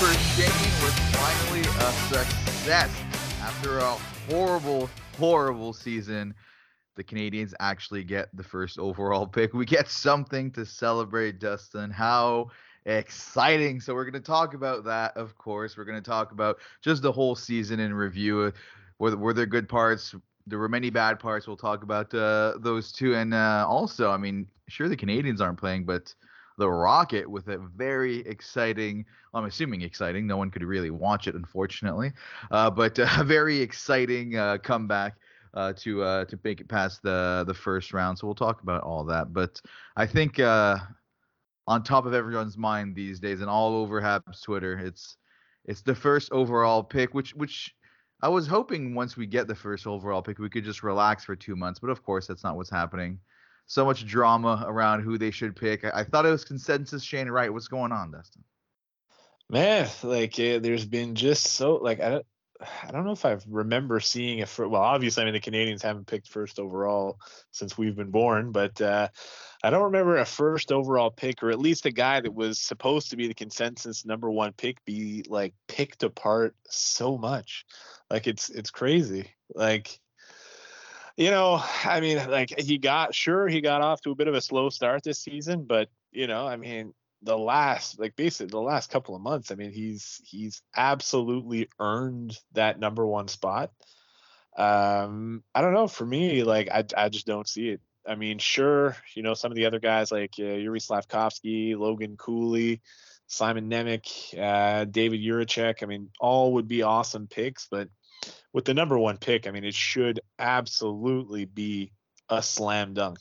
for Shane was finally a success. After a horrible, horrible season, the Canadiens actually get the first overall pick. We get something to celebrate, Dustin. How exciting! So we're going to talk about that, of course. We're going to talk about just the whole season in review. Were, were there good parts? There were many bad parts. We'll talk about uh, those too. And uh, also, I mean, sure, the Canadiens aren't playing, but the Rocket with a very exciting, I'm assuming exciting. No one could really watch it, unfortunately, uh, but a very exciting uh, comeback uh, to uh, to make it past the the first round. So we'll talk about all that. But I think uh, on top of everyone's mind these days and all over Habs Twitter, it's it's the first overall pick, which which I was hoping once we get the first overall pick, we could just relax for two months. But of course, that's not what's happening so much drama around who they should pick. I, I thought it was consensus Shane Wright. What's going on, Dustin? Man, like uh, there's been just so like I don't I don't know if I remember seeing it for well obviously I mean the Canadiens haven't picked first overall since we've been born but uh, I don't remember a first overall pick or at least a guy that was supposed to be the consensus number one pick be like picked apart so much like it's it's crazy like you know, I mean, like he got sure he got off to a bit of a slow start this season, but you know, I mean, the last like basically the last couple of months, I mean, he's he's absolutely earned that number one spot. Um, I don't know. For me, like I I just don't see it. I mean, sure, you know, some of the other guys like uh, Yuri Slafkovsky, Logan Cooley, Simon Nemec, uh, David Jiricek, I mean, all would be awesome picks, but with the number one pick, I mean, it should absolutely be a slam dunk.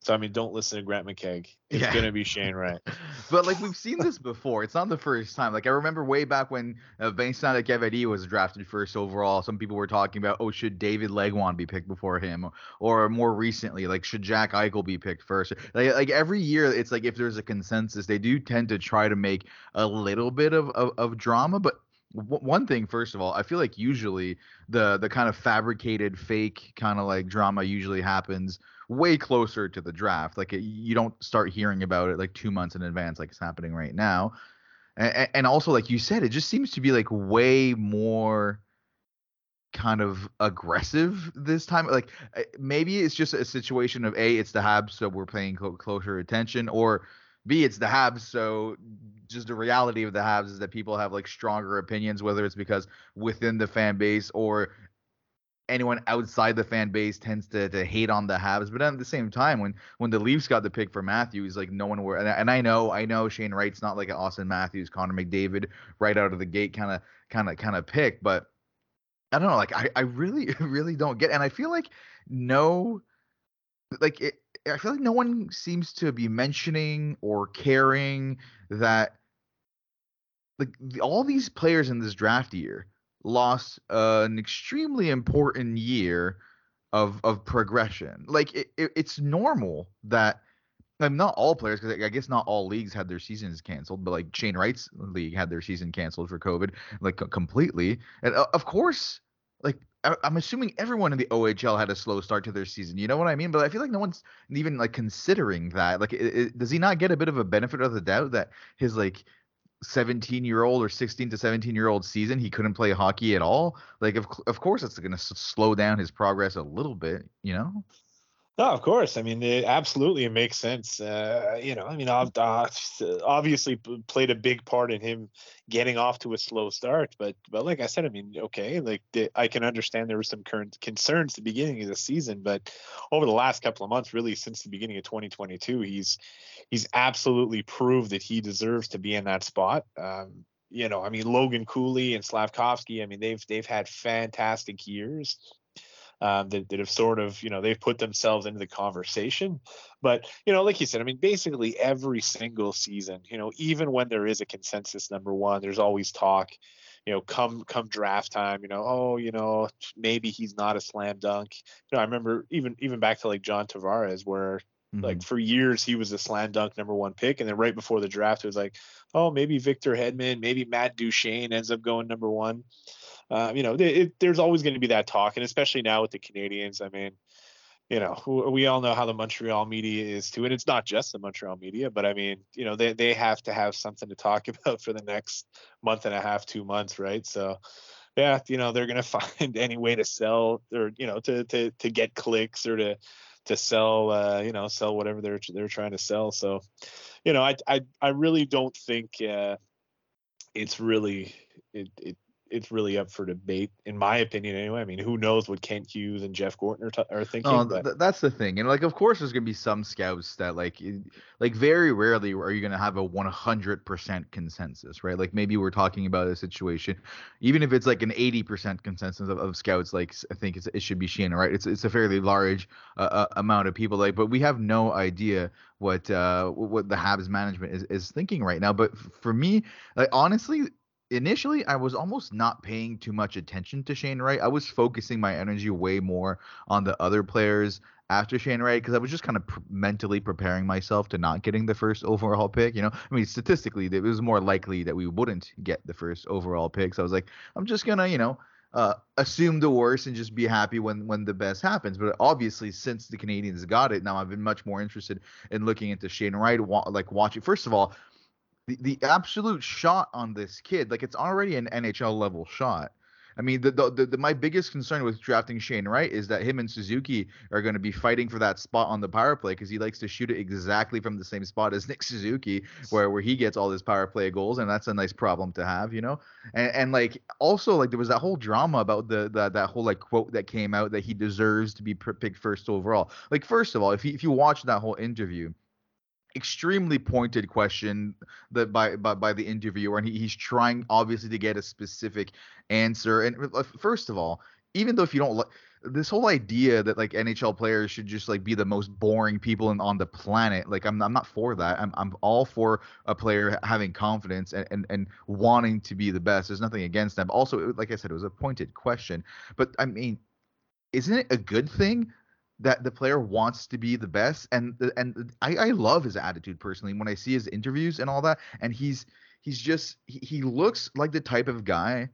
So I mean, don't listen to Grant McCagg. It's yeah. gonna be Shane Wright. but like we've seen this before. It's not the first time. Like I remember way back when uh, Vincent Cavalier was drafted first overall. Some people were talking about, oh, should David Legwand be picked before him? Or more recently, like should Jack Eichel be picked first? Like, like every year, it's like if there's a consensus, they do tend to try to make a little bit of, of, of drama. But one thing first of all i feel like usually the the kind of fabricated fake kind of like drama usually happens way closer to the draft like it, you don't start hearing about it like two months in advance like it's happening right now. And, and also like you said it just seems to be like way more kind of aggressive this time like eh, maybe it's just a situation of a it's the habs so we're paying closer attention or B, it's the Habs, so just the reality of the Habs is that people have like stronger opinions, whether it's because within the fan base or anyone outside the fan base tends to, to hate on the Habs. But at the same time, when when the Leafs got the pick for Matthews, like no one were, and, and I know I know Shane Wright's not like an Auston Matthews, Connor McDavid right out of the gate kind of kind of kind of pick, but I don't know, like I I really really don't get, and I feel like no, like it I feel like no one seems to be mentioning or caring that like all these players in this draft year lost uh, an extremely important year of of progression. Like it, it, it's normal that I'm not all players because I guess not all leagues had their seasons canceled, but like Shane Wright's league had their season canceled for COVID, like completely. And uh, of course, like I'm assuming everyone in the OHL had a slow start to their season. You know what I mean? But I feel like no one's even like considering that. Like, it, it, does he not get a bit of a benefit of the doubt that his like 17 year old or 16 to 17 year old season he couldn't play hockey at all? Like, of of course, it's going to slow down his progress a little bit. You know? No, of course. I mean, it absolutely it makes sense. Uh, you know, I mean, uh, obviously played a big part in him getting off to a slow start. But but like I said, I mean, okay, like I can understand there were some current concerns at the beginning of the season, but over the last couple of months, really since the beginning of 2022, he's he's absolutely proved that he deserves to be in that spot. Um, you know, I mean, Logan Cooley and Slafkovsky, I mean, they've they've had fantastic years um, that, that have sort of, you know, they've put themselves into the conversation. But, you know, like you said, I mean, basically every single season, you know, even when there is a consensus number one, there's always talk, you know, come come draft time, you know, oh, you know, maybe he's not a slam dunk. You know, I remember even even back to like John Tavares, where Mm-hmm. Like for years, he was a slam dunk number one pick, and then right before the draft, it was like, oh, maybe Victor Hedman, maybe Matt Duchene ends up going number one. Uh, you know, it, it, there's always going to be that talk, and especially now with the Canadiens. I mean, you know, we all know how the Montreal media is too, and it's not just the Montreal media, but I mean, you know, they they have to have something to talk about for the next month and a half, two months, right? So, yeah, you know, they're gonna find any way to sell or you know to to to get clicks or to to sell uh, you know sell whatever they're they're trying to sell. So, you know, I I I really don't think uh, it's really it, it it's really up for debate, in my opinion. Anyway, I mean, who knows what Kent Hughes and Jeff Gorton are, t- are thinking? Oh, th- that's the thing, and like, of course, there's gonna be some scouts that like, like very rarely are you gonna have a 100% consensus, right? Like maybe we're talking about a situation, even if it's like an 80% consensus of, of scouts, like I think it should be Sheena, right? It's it's a fairly large uh, uh, amount of people, like, but we have no idea what uh what the Habs management is is thinking right now. But for me, like honestly, initially I was almost not paying too much attention to Shane Wright. I was focusing my energy way more on the other players after Shane Wright because I was just kind of pr- mentally preparing myself to not getting the first overall pick. You know, I mean, statistically, it was more likely that we wouldn't get the first overall pick. So I was like, I'm just gonna, you know, uh, assume the worst and just be happy when when the best happens. But obviously, since the Canadiens got it, now I've been much more interested in looking into Shane Wright, wa- like watching. First of all, the, the absolute shot on this kid, like it's already an NHL level shot. I mean, the, the, the, my biggest concern with drafting Shane Wright is that him and Suzuki are going to be fighting for that spot on the power play because he likes to shoot it exactly from the same spot as Nick Suzuki, where where he gets all his power play goals, and that's a nice problem to have, you know. And and like also like there was that whole drama about the, the that whole like quote that came out that he deserves to be picked first overall. Like first of all, if he, if you watch that whole interview extremely pointed question that by by, by the interviewer and he, he's trying obviously to get a specific answer. And uh, first of all even though if you don't like this whole idea that like NHL players should just like be the most boring people in, on the planet like I'm I'm not for that. I'm I'm all for a player having confidence and, and and wanting to be the best. There's nothing against them also like I said it was a pointed question. But I mean isn't it a good thing that the player wants to be the best and and I, I love his attitude personally when I see his interviews and all that and he's he's just he, he looks like the type of guy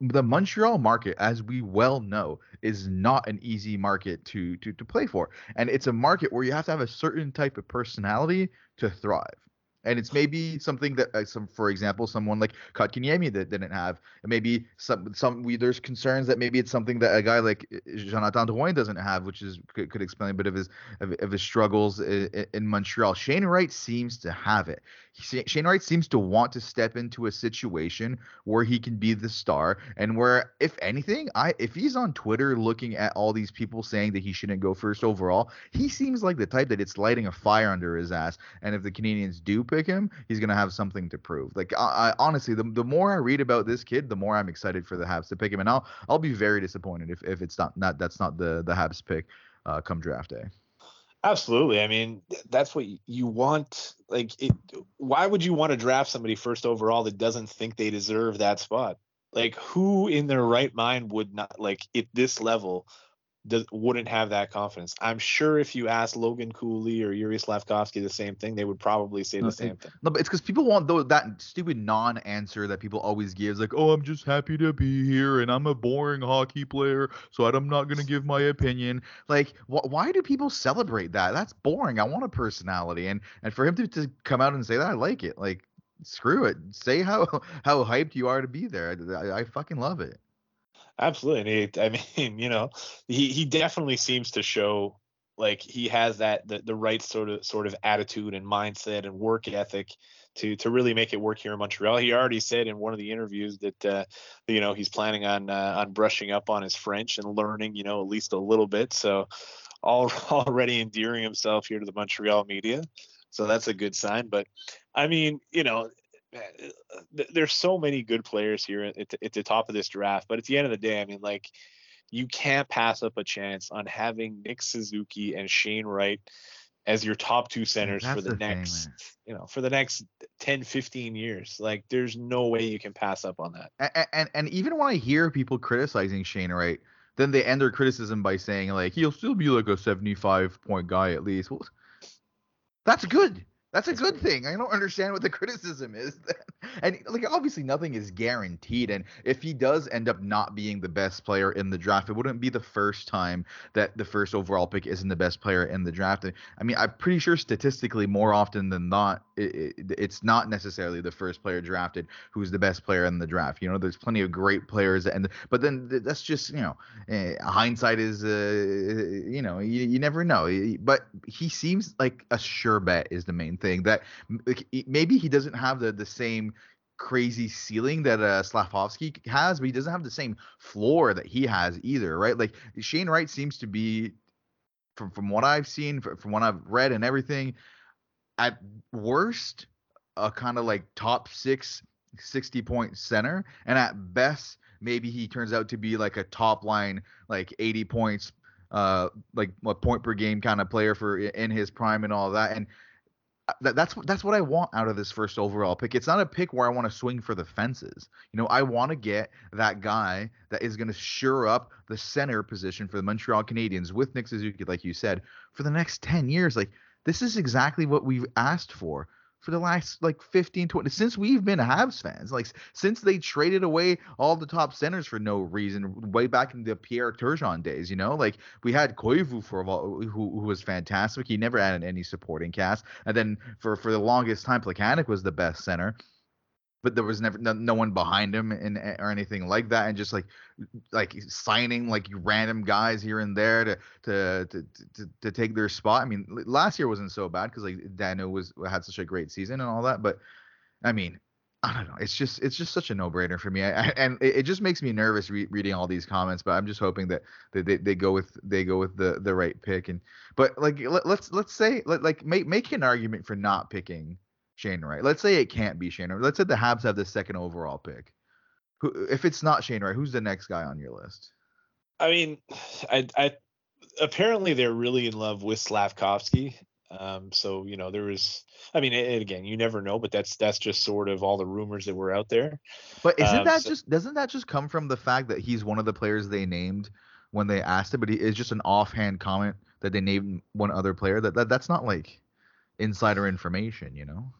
the Montreal market as we well know is not an easy market to to to play for and it's a market where you have to have a certain type of personality to thrive and it's maybe something that uh, some for example someone like Kotkaniemi that didn't have. And maybe some some we, there's concerns that maybe it's something that a guy like uh, Jonathan Drouin doesn't have which is could, could explain a bit of his of, of his struggles in, in, Montreal. Shane Wright seems to have it Shane Wright seems to want to step into a situation where he can be the star and where if anything I if he's on Twitter looking at all these people saying that he shouldn't go first overall he seems like the type that it's lighting a fire under his ass and if the Canadiens do pick him, he's gonna have something to prove. Like I, I, honestly, the, the more I read about this kid, the more I'm excited for the Habs to pick him, and I'll I'll be very disappointed if, if it's not not that's not the the Habs pick uh, come draft day. Absolutely. I mean, that's what you want. Like, it, why would you want to draft somebody first overall that doesn't think they deserve that spot? Like, who in their right mind would not like at this level does, wouldn't have that confidence. I'm sure if you ask Logan Cooley or Yuri Slafkovsky the same thing, they would probably say no, the same thing. No, but it's because people want though that stupid non-answer that people always give, like, "Oh, I'm just happy to be here, and I'm a boring hockey player, so I'm not gonna give my opinion." Like, wh- why do people celebrate that? That's boring. I want a personality, and and for him to, to come out and say that, I like it. Like, screw it. Say how how hyped you are to be there. I, I fucking love it. Absolutely. I mean, you know, he he definitely seems to show like he has that the, the right sort of sort of attitude and mindset and work ethic to to really make it work here in Montreal. He already said in one of the interviews that uh, you know he's planning on uh, on brushing up on his French and learning you know at least a little bit. So all, already endearing himself here to the Montreal media. So that's a good sign. But I mean, you know, Uh, there's so many good players here at, at the top of this draft, but at the end of the day, I mean, like you can't pass up a chance on having Nick Suzuki and Shane Wright as your top two centers That's for the, the next, thing, you know, for the next 10, 15 years. Like there's no way you can pass up on that. And, and, and even when I hear people criticizing Shane Wright, then they end their criticism by saying like he'll still be like a 75 point guy at least. Well, that's good That's a good thing. I don't understand what the criticism is. and like obviously nothing is guaranteed. And if he does end up not being the best player in the draft, it wouldn't be the first time that the first overall pick isn't the best player in the draft. I mean, I'm pretty sure statistically more often than not, it, it, it's not necessarily the first player drafted who's the best player in the draft. You know, there's plenty of great players, and but then that's just you know, eh, hindsight is uh, you know you, you never know. But he seems like a sure bet is the main thing that maybe he doesn't have the the same crazy ceiling that uh Slafkovsky has, but he doesn't have the same floor that he has either, right? Like Shane Wright seems to be from from what I've seen, from what I've read and everything, at worst, a kind of like top six 60 point center, and at best, maybe he turns out to be like a top line, like 80 points, uh, like a point per game kind of player for in his prime and all that. And that, that's that's what I want out of this first overall pick. It's not a pick where I want to swing for the fences. You know, I want to get that guy that is going to sure up the center position for the Montreal Canadiens with Nick Suzuki, like you said, for the next ten years. Like this is exactly what we've asked for for the last like 15 20 since we've been Habs fans like since they traded away all the top centers for no reason way back in the Pierre Turgeon days you know like we had Koivu for who, who was fantastic. He never had any supporting cast. And then for for the longest time Plekanec was the best center but there was never no, no, one behind him and eh, or anything like that and just like like signing like random guys here and there to to to to, to take their spot i mean last year wasn't so bad because like daniel was had such a great season and all that but i mean I don't know. It's just it's just such a no-brainer for me, I, I, and it, it, just makes me nervous re- reading all these comments. But I'm just hoping that they, they, they go with they go with the the right pick. And but like let, let's let's say let, like make make an argument for not picking Shane Wright. Let's say it can't be Shane Wright. Let's say the Habs have the second overall pick. Who, if it's not Shane Wright, who's the next guy on your list? I mean, I, I apparently they're really in love with Slafkovsky. Um, so you know there was, I mean, and again, you never know, but that's that's just sort of all the rumors that were out there. But isn't um, that so, just doesn't that just come from the fact that he's one of the players they named when they asked him? But he is just an offhand comment that they named one other player. That, that that's not like insider information, you know.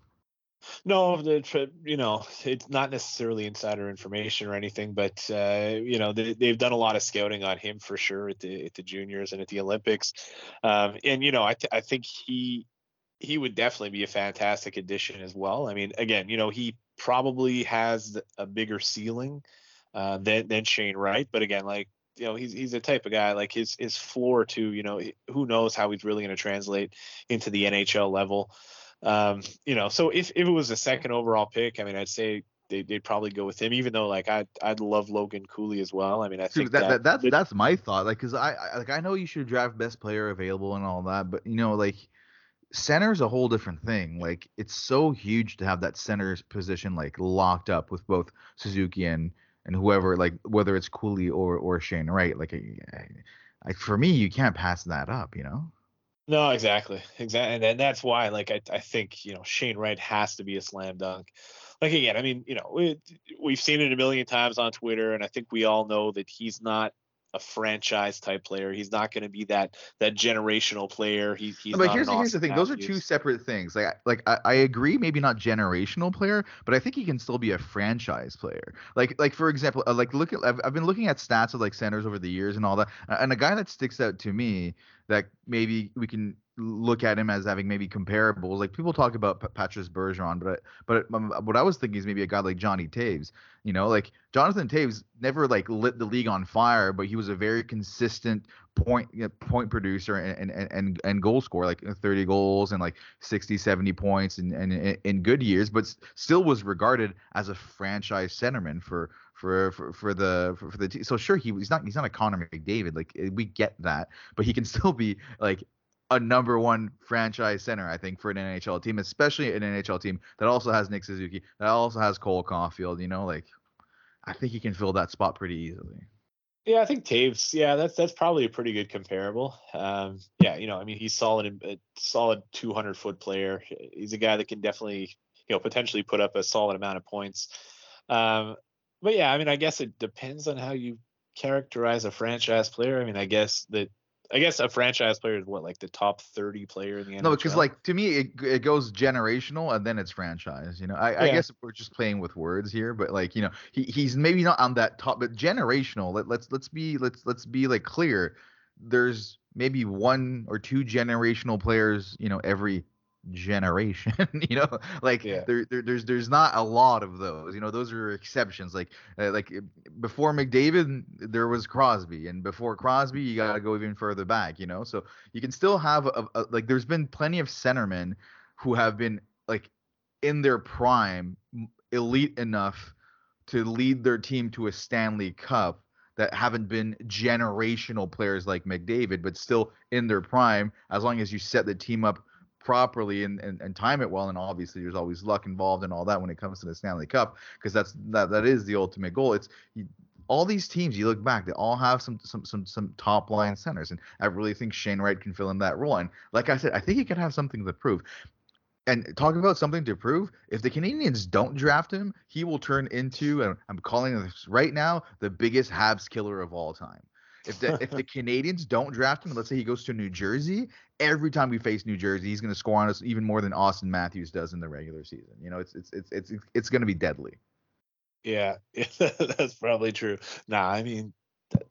No, the you know it's not necessarily insider information or anything, but uh, you know they, have done a lot of scouting on him for sure at the at the juniors and at the Olympics, um, and you know I th- I think he he would definitely be a fantastic addition as well. I mean, again, you know he probably has a bigger ceiling uh, than than Shane Wright, but again, like you know he's he's the type of guy like his his floor too. You know who knows how he's really going to translate into the NHL level. Um, you know, so if, if it was a second overall pick, I mean, I'd say they, would probably go with him, even though like I I'd love Logan Cooley as well. I mean, I think that, that, that that's that's my thought. Like, cause I, I like I know you should draft best player available and all that, but you know, like center is a whole different thing. Like, it's so huge to have that center position like locked up with both Suzuki and and whoever, like whether it's Cooley or or Shane Wright. Like, I, I, for me, you can't pass that up. You know. No, exactly, exactly, and, and that's why, like, I, I think you know Shane Wright has to be a slam dunk. Like again, I mean, you know, we, we've seen it a million times on Twitter, and I think we all know that he's not a franchise type player. He's not going to be that that generational player. He, he's but here's, here's the thing: those are two separate things. Like like I, I, agree, maybe not generational player, but I think he can still be a franchise player. Like like for example, uh, like look at I've, I've been looking at stats of like centers over the years and all that, and a guy that sticks out to me that maybe we can look at him as having maybe comparables. Like people talk about P- Patrice Bergeron, but but um, what I was thinking is maybe a guy like Johnny Toews. You know, like Jonathan Toews never like lit the league on fire, but he was a very consistent point you know, point producer and, and and and goal scorer, like 30 goals and like 60, 70 points and and in good years, but still was regarded as a franchise centerman for for for, for the for, for the team. So sure, he, he's not he's not a Connor McDavid. Like we get that, but he can still be like a number one franchise center, I think, for an NHL team, especially an NHL team that also has Nick Suzuki, that also has Cole Caufield. You know, like I think he can fill that spot pretty easily. Yeah, I think Toews. Yeah, that's that's probably a pretty good comparable. Um, yeah, you know, I mean, he's solid, a solid 200 foot player. He's a guy that can definitely, you know, potentially put up a solid amount of points. Um, but yeah, I mean, I guess it depends on how you characterize a franchise player. I mean, I guess that I guess a franchise player is what like the top 30 player in the NHL. No, because like to me it it goes generational and then it's franchise. You know, I, I guess we're just playing with words here, but like you know, he, he's maybe not on that top, but generational. Let, let's let's be let's let's be like clear. There's maybe one or two generational players, you know, every generation. you know, like Yeah. there, there there's there's not a lot of those. You know, those are exceptions. Like uh, like uh, before McDavid, there was Crosby, and before Crosby, you gotta go even further back. You know, so you can still have a, a like. There's been plenty of centermen who have been like in their prime, elite enough to lead their team to a Stanley Cup that haven't been generational players like McDavid, but still in their prime. As long as you set the team up properly and, and, and time it well, and obviously there's always luck involved and all that when it comes to the Stanley Cup, because that's that that is the ultimate goal. It's you, all these teams you look back, they all have some some some some top line centers, and I really think Shane Wright can fill in that role. And like I said, I think he could have something to prove. And talking about something to prove, if the Canadiens don't draft him, he will turn into, and I'm calling this right now, the biggest Habs killer of all time. If the if the Canadiens don't draft him, let's say he goes to New Jersey, every time we face New Jersey, he's going to score on us even more than Auston Matthews does in the regular season. You know, it's it's it's it's it's going to be deadly. Yeah, that's probably true. Nah, I mean,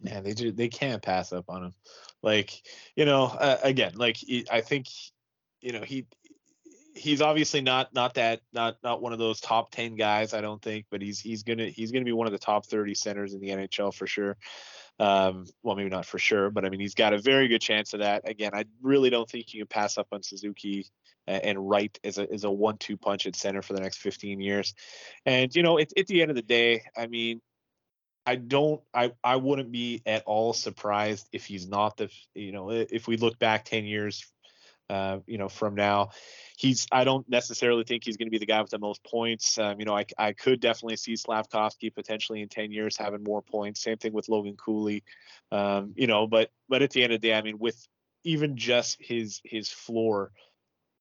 man, they just they can't pass up on him. Like, you know, uh, again, like I think, you know, he he's obviously not not that not not one of those top 10 guys, I don't think, but he's he's to he's going to be one of the top 30 centers in the NHL for sure. Um, well, maybe not for sure, but I mean, he's got a very good chance of that. Again, I really don't think you can pass up on Suzuki and Wright as a as a one-two punch at center for the next 15 years. And you know, at, at the end of the day, I mean, I don't, I I wouldn't be at all surprised if he's not the, you know, if we look back 10 years, uh, you know, from now, he's. I don't necessarily think he's going to be the guy with the most points. Um, you know, I I could definitely see Slafkovsky potentially in 10 years having more points. Same thing with Logan Cooley. Um, you know, but but at the end of the day, I mean, with even just his his floor,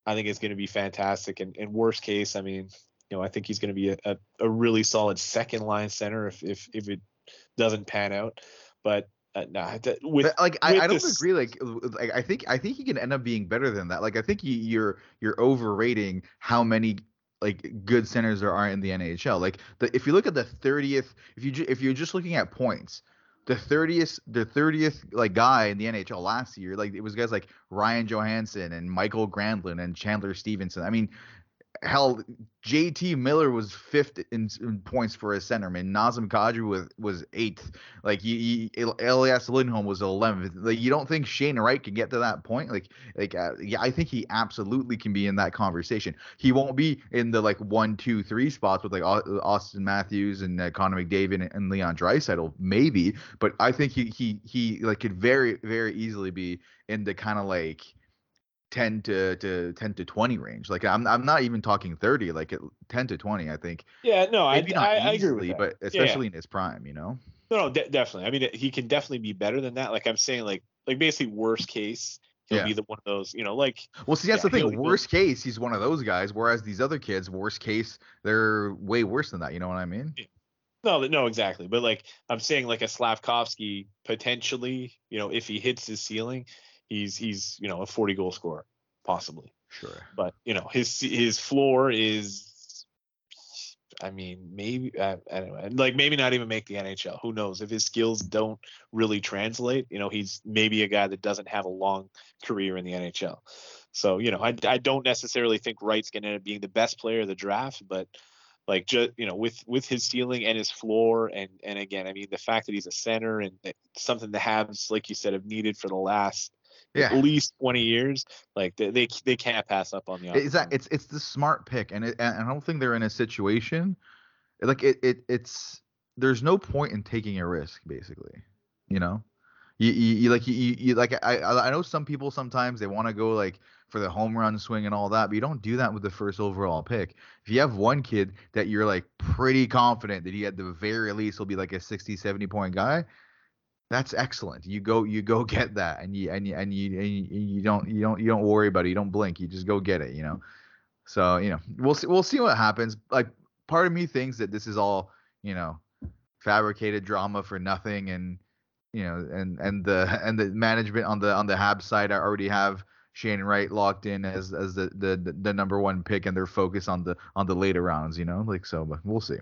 I think it's going to be fantastic. And, and worst case, I mean, you know, I think he's going to be a, a, a really solid second line center if if if it doesn't pan out. But uh, nah, that, with But, like I, I don't this- agree. Like, like I think I think he can end up being better than that. Like I think you, you're you're overrating how many like good centers there are in the NHL. Like the, if you look at the 30th, if you ju- if you're just looking at points, the 30th the 30th like guy in the NHL last year, like it was guys like Ryan Johansen and Michael Granlund and Chandler Stephenson. I mean, hell, JT Miller was fifth in, in points for a centerman. Nazem Kadri was was eighth. Like you, you, Elias Lindholm was eleventh. Like you don't think Shane Wright can get to that point? Like like uh, yeah, I think he absolutely can be in that conversation. He won't be in the like one, two, three spots with like Auston Matthews and uh, Connor McDavid and, and Leon Draisaitl, maybe. But I think he he he like could very very easily be in the kind of like 10 to, to 10 to 20 range. Like I'm I'm not even talking 30, like at 10 to 20, I think. yeah, no, I, not I, I agree easily, with that. but Yeah. especially in his prime, you know. No, no, de- definitely. I mean, he can definitely be better than that. Like I'm saying, like like basically worst case, he'll Yeah. be the one of those, you know, like Well, see, that's Yeah, the thing. Worst case, he's one of those guys, whereas these other kids, worst case, they're way worse than that. You know what I mean? No, no, exactly. But like I'm saying, like a Slafkovsky potentially, you know, if he hits his ceiling, he's he's you know a 40 goal scorer possibly. Sure. But you know his his floor is, I mean, maybe like maybe not even make the NHL. Who knows if his skills don't really translate? You know, he's maybe a guy that doesn't have a long career in the NHL. So you know, I I don't necessarily think Wright's going to end up being the best player of the draft, but like just you know with with his ceiling and his floor and and again i mean the fact that he's a center and something the habs like you said have needed for the last Yeah. at least 20 years like they they, they can't pass up on the Is that it's it's the smart pick, and it, and I don't think they're in a situation like it, it it's there's no point in taking a risk, basically. You know, you you, you like you, you like I I I know some people sometimes they want to go like for the home run swing and all that, but you don't do that with the first overall pick. If you have one kid that you're like pretty confident that he at the very least will be like a 60, 70 point guy, that's excellent. You go you go get that and you and you and you, and you, don't you don't you don't worry about it. You don't blink. You just go get it, you know. So, you know, we'll see we'll see what happens. Like part of me thinks that this is all, you know, fabricated drama for nothing and you know, and and the and the management on the on the Habs side I already have Shane Wright locked in as as the, the the number one pick, and they're focused on the on the later rounds. You know, like so, but we'll see.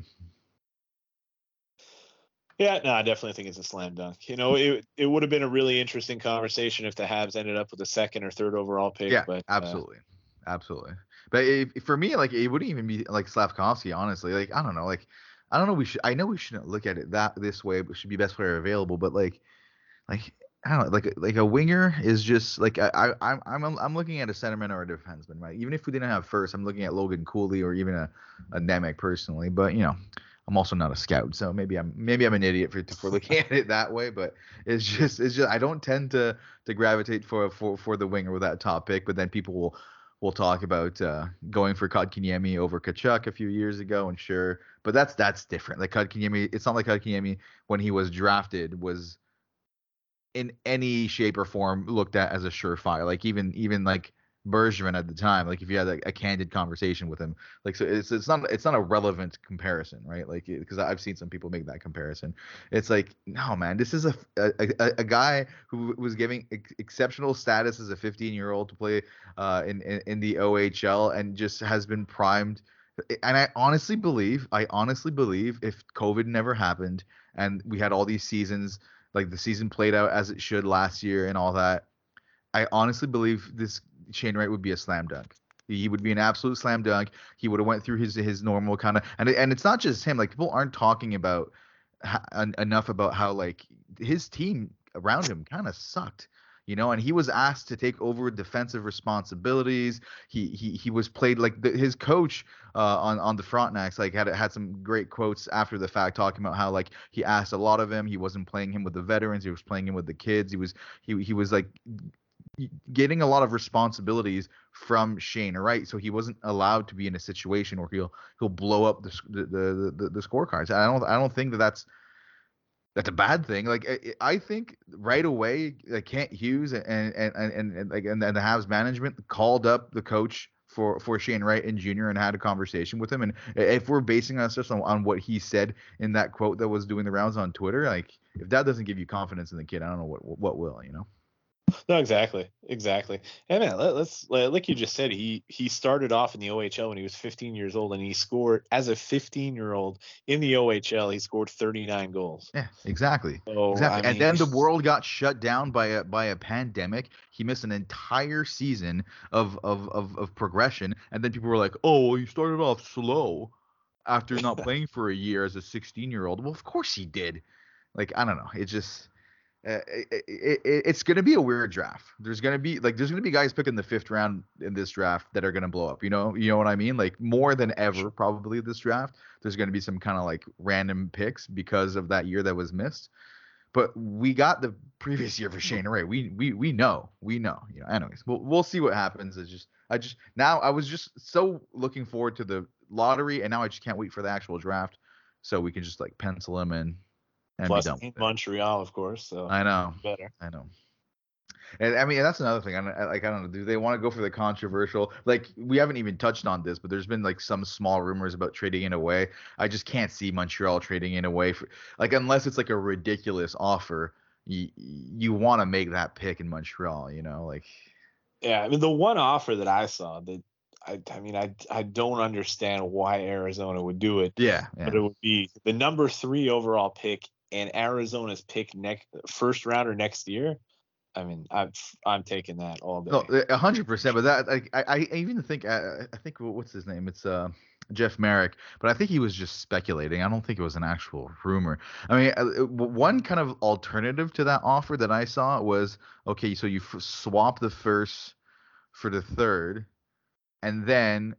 Yeah, no, I definitely think it's a slam dunk. You know, it it would have been a really interesting conversation if the Habs ended up with a second or third overall pick. Yeah, but, absolutely, uh, absolutely. But if, for me, like it wouldn't even be like Slafkovsky, honestly. Like I don't know, like I don't know. We should. I know we shouldn't look at it that this way, but should be best player available. But like, like I don't know, like like a winger is just like I, I I'm I'm I'm looking at a centerman or a defenseman, right? Even if we didn't have first, I'm looking at Logan Cooley or even a a Nemec personally. But you know, I'm also not a scout, so maybe I'm maybe I'm an idiot for for looking at it that way. But it's just it's just I don't tend to to gravitate for for for the winger with that top pick. But then people will will talk about uh, going for Kotkaniemi over Tkachuk a few years ago, and sure, but that's that's different. Like Kotkaniemi, it's not like Kotkaniemi when he was drafted was in any shape or form looked at as a surefire. Like even even like Bergevin at the time. Like if you had a, a, candid conversation with him, like so it's it's not it's not a relevant comparison, right? Like because I've seen some people make that comparison. It's like no man, this is a a, a, a guy who was giving ex- exceptional status as a 15 year old to play uh, in, in in the OHL and just has been primed. And I honestly believe, I honestly believe, if COVID never happened and we had all these seasons, like the season played out as it should last year and all that, I honestly believe this Shane Wright would be a slam dunk. He would be an absolute slam dunk. He would have went through his his normal kind of and and it's not just him. Like people aren't talking about enough about how like his team around him kind of sucked you know, and he was asked to take over defensive responsibilities. He he he was played like the, his coach uh, on on the Frontenacs like had had some great quotes after the fact talking about how like he asked a lot of him. He wasn't playing him with the veterans. He was playing him with the kids. He was he he was like getting a lot of responsibilities from Shane Wright, so he wasn't allowed to be in a situation where he'll he'll blow up the the the, the, the scorecards. I don't I don't think that that's that's a bad thing. Like I, I think right away, like Kent Hughes and and and and, like and, and the Habs management called up the coach for for Shane Wright and Jr. and had a conversation with him. And if we're basing just on, on what he said in that quote that was doing the rounds on Twitter, like if that doesn't give you confidence in the kid, I don't know what what will, you know. No, exactly, exactly. And man, let, us like you just said, he he started off in the OHL when he was 15 years old, and he scored as a 15 year old in the OHL. He scored 39 goals. Yeah, exactly. So, exactly. I and then the world got shut down by a by a pandemic. He missed an entire season of of of, of progression, and then people were like, "Oh, he started off slow." After not playing for a year as a 16 year old, well, of course he did. Like I don't know, it just uh, it, it, it's going to be a weird draft. There's going to be like there's going to be guys picking the fifth round in this draft that are going to blow up. You know, you know what I mean? Like more than ever, probably this draft. There's going to be some kind of like random picks because of that year that was missed. But we got the previous year for Shane Wright. We we we know, we know. You know. Anyways, we'll we'll see what happens. It's just I just now I was just so looking forward to the lottery, and now I just can't wait for the actual draft, so we can just like pencil him in and Plus in Montreal, of course. So I know. Better. I know. And I mean, that's another thing. I don't, like, I don't know. Do they want to go for the controversial? Like, we haven't even touched on this, but there's been like some small rumors about trading in away. I just can't see Montreal trading in away for like unless it's like a ridiculous offer. You you want to make that pick in Montreal, you know, like. Yeah, I mean, the one offer that I saw that I, I mean, I, I don't understand why Arizona would do it. Yeah, yeah, But it would be the number three overall pick and Arizona's pick next first rounder next year, I mean, I'm I'm taking that all day. No, hundred percent. But that I I even think I, I think what's his name? It's uh Jeff Marek, but I think he was just speculating. I don't think it was an actual rumor. I mean, uh, one kind of alternative to that offer that I saw was okay, so you f- swap the first for the third, and then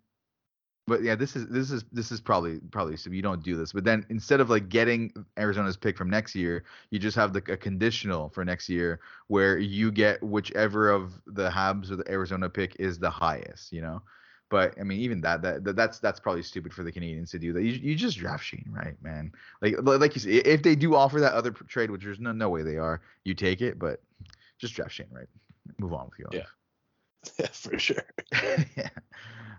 but yeah, this is this is this is probably probably so you don't do this. But then instead of like getting Arizona's pick from next year, you just have the a conditional for next year where you get whichever of the Habs or the Arizona pick is the highest, you know. But I mean, even that, that, that that's that's probably stupid for the Canadiens to do that. You, you just draft Shane, right, man? Like like you said, if they do offer that other trade, which there's no no way they are, you take it. But just draft Shane, right? Move on with your life. Yeah, yeah for sure. yeah.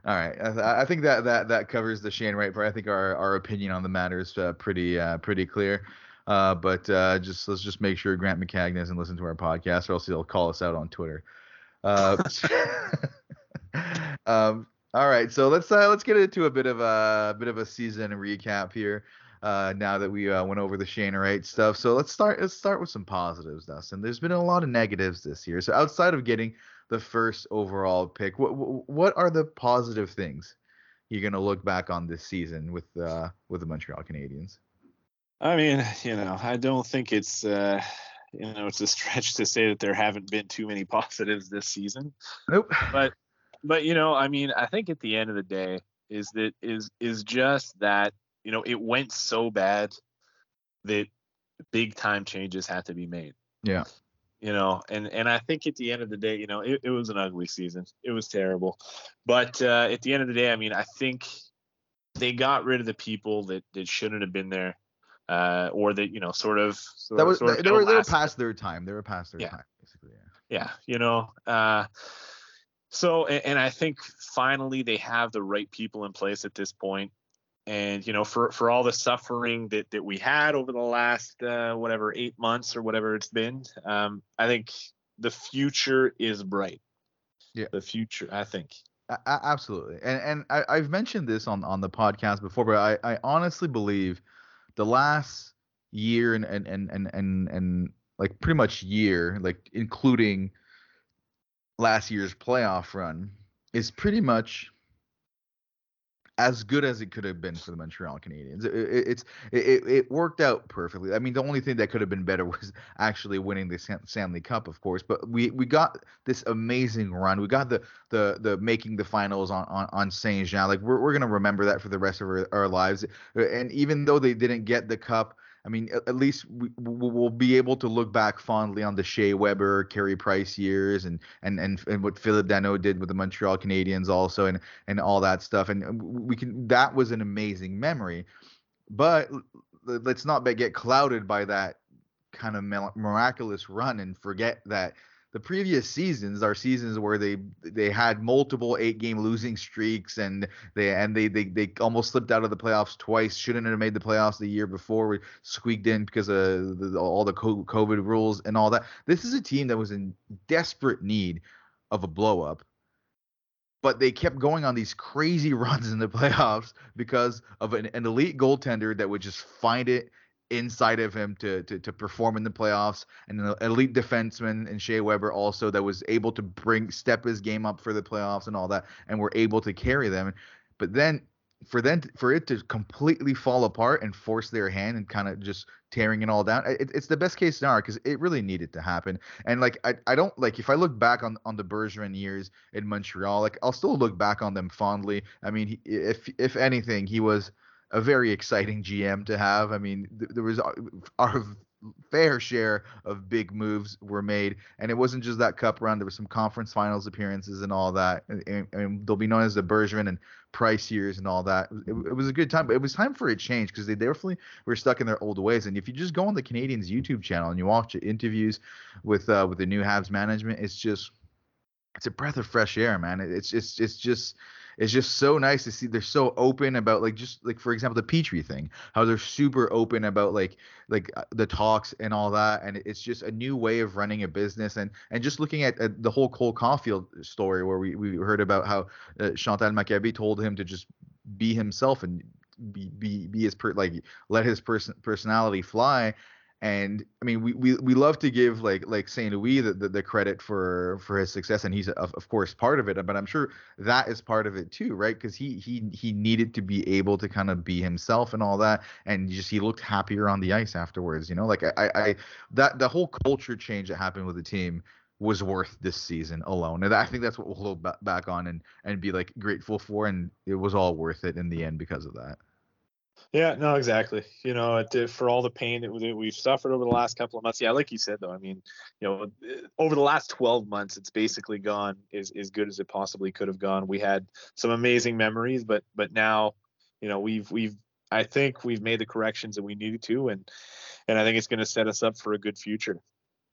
All right, I, I, think that that that covers the Shane Wright part. I think our, our opinion on the matter is uh, pretty uh, pretty clear. Uh, but uh, just let's just make sure Grant McCagnon doesn't listen to our podcast, or else he'll call us out on Twitter. Uh, um, all right, so let's uh, let's get into a bit of a, a bit of a season recap here. Uh, now that we uh, went over the Shane Wright stuff, so let's start let's start with some positives, Dustin. There's been a lot of negatives this year. So outside of getting the first overall pick, what what are the positive things you're gonna look back on this season with uh, with the Montreal Canadiens? I mean, you know, I don't think it's uh, you know it's a stretch to say that there haven't been too many positives this season. Nope. But but you know, I mean, I think at the end of the day is that is is just that you know it went so bad that big time changes had to be made. Yeah. You know, and and I think at the end of the day, you know, it, it was an ugly season. It was terrible. But uh, at the end of the day, I mean, I think they got rid of the people that that shouldn't have been there. Uh, or that you know, sort of. Sort that was sort they, they were they were past their time. They were past their Yeah. time, basically. Yeah. yeah you know uh so and, and i think finally they have the right people in place at this point and you know for for all the suffering that that we had over the last uh whatever eight months or whatever it's been um i think the future is bright. Yeah. the future i think. A- absolutely. And and I, i've mentioned this on on the podcast before but i i honestly believe the last year and and and and and, and like pretty much year like including last year's playoff run is pretty much as good as it could have been for the Montreal Canadiens. It, it, it's it, it worked out perfectly. I mean, the only thing that could have been better was actually winning the Stan- Stanley Cup, of course. But we we got this amazing run. We got the the the making the finals on on, on Saint Jean. Like we're we're gonna remember that for the rest of our, our lives. And even though they didn't get the cup. I mean, at, at least we, we'll be able to look back fondly on the Shea Weber, Carey Price years, and and and and what Philip Danault did with the Montreal Canadiens also, and and all that stuff. And we can that was an amazing memory, but let's not get clouded by that kind of miraculous run and forget that the previous seasons are seasons where they they had multiple eight game losing streaks and they and they, they they almost slipped out of the playoffs twice. Shouldn't have made the playoffs the year before. We squeaked in because of the, all the covid rules and all that. This is a team that was in desperate need of a blow up but they kept going on these crazy runs in the playoffs because of an, an elite goaltender that would just find it inside of him to, to to perform in the playoffs, and an elite defenseman in Shea Weber also that was able to bring step his game up for the playoffs and all that, and were able to carry them. But then for them for it to completely fall apart and force their hand and kind of just tearing it all down, it, it's the best case scenario because it really needed to happen. And like I, I don't like if I look back on on the Bergeron years in Montreal, like I'll still look back on them fondly. I mean, if if anything, he was a very exciting GM to have. I mean, th- there was our, our fair share of big moves were made, and it wasn't just that cup run. There was some conference finals appearances and all that, and, and, and they'll be known as the Bergevin and Price years and all that. It, it was a good time, but it was time for a change because they definitely were stuck in their old ways. And if you just go on the Canadiens YouTube channel and you watch interviews with uh, with the new Habs management, it's just it's a breath of fresh air, man. It's it's it's just it's just so nice to see they're so open about like just like for example the Petry thing, how they're super open about like like uh, the talks and all that, and it's just a new way of running a business and and just looking at, at the whole Cole Caufield story where we we heard about how uh, Chantal Machabée told him to just be himself and be be be his per like let his person personality fly and I mean, we, we, we love to give like like Saint Louis the, the, the credit for for his success, and he's of, of course part of it. But I'm sure that is part of it too, right? Because he he he needed to be able to kind of be himself and all that, and just he looked happier on the ice afterwards. You know, like I I, I that the whole culture change that happened with the team was worth this season alone, and I think that's what we'll look back on and and be like grateful for, and it was all worth it in the end because of that. Yeah, no, exactly. You know, it, for all the pain that we- we've suffered over the last couple of months. Yeah, like you said, though, I mean, you know, over the last 12 months, it's basically gone as, as good as it possibly could have gone. We had some amazing memories, but but now, you know, we've we've I think we've made the corrections that we needed to, and and I think it's going to set us up for a good future.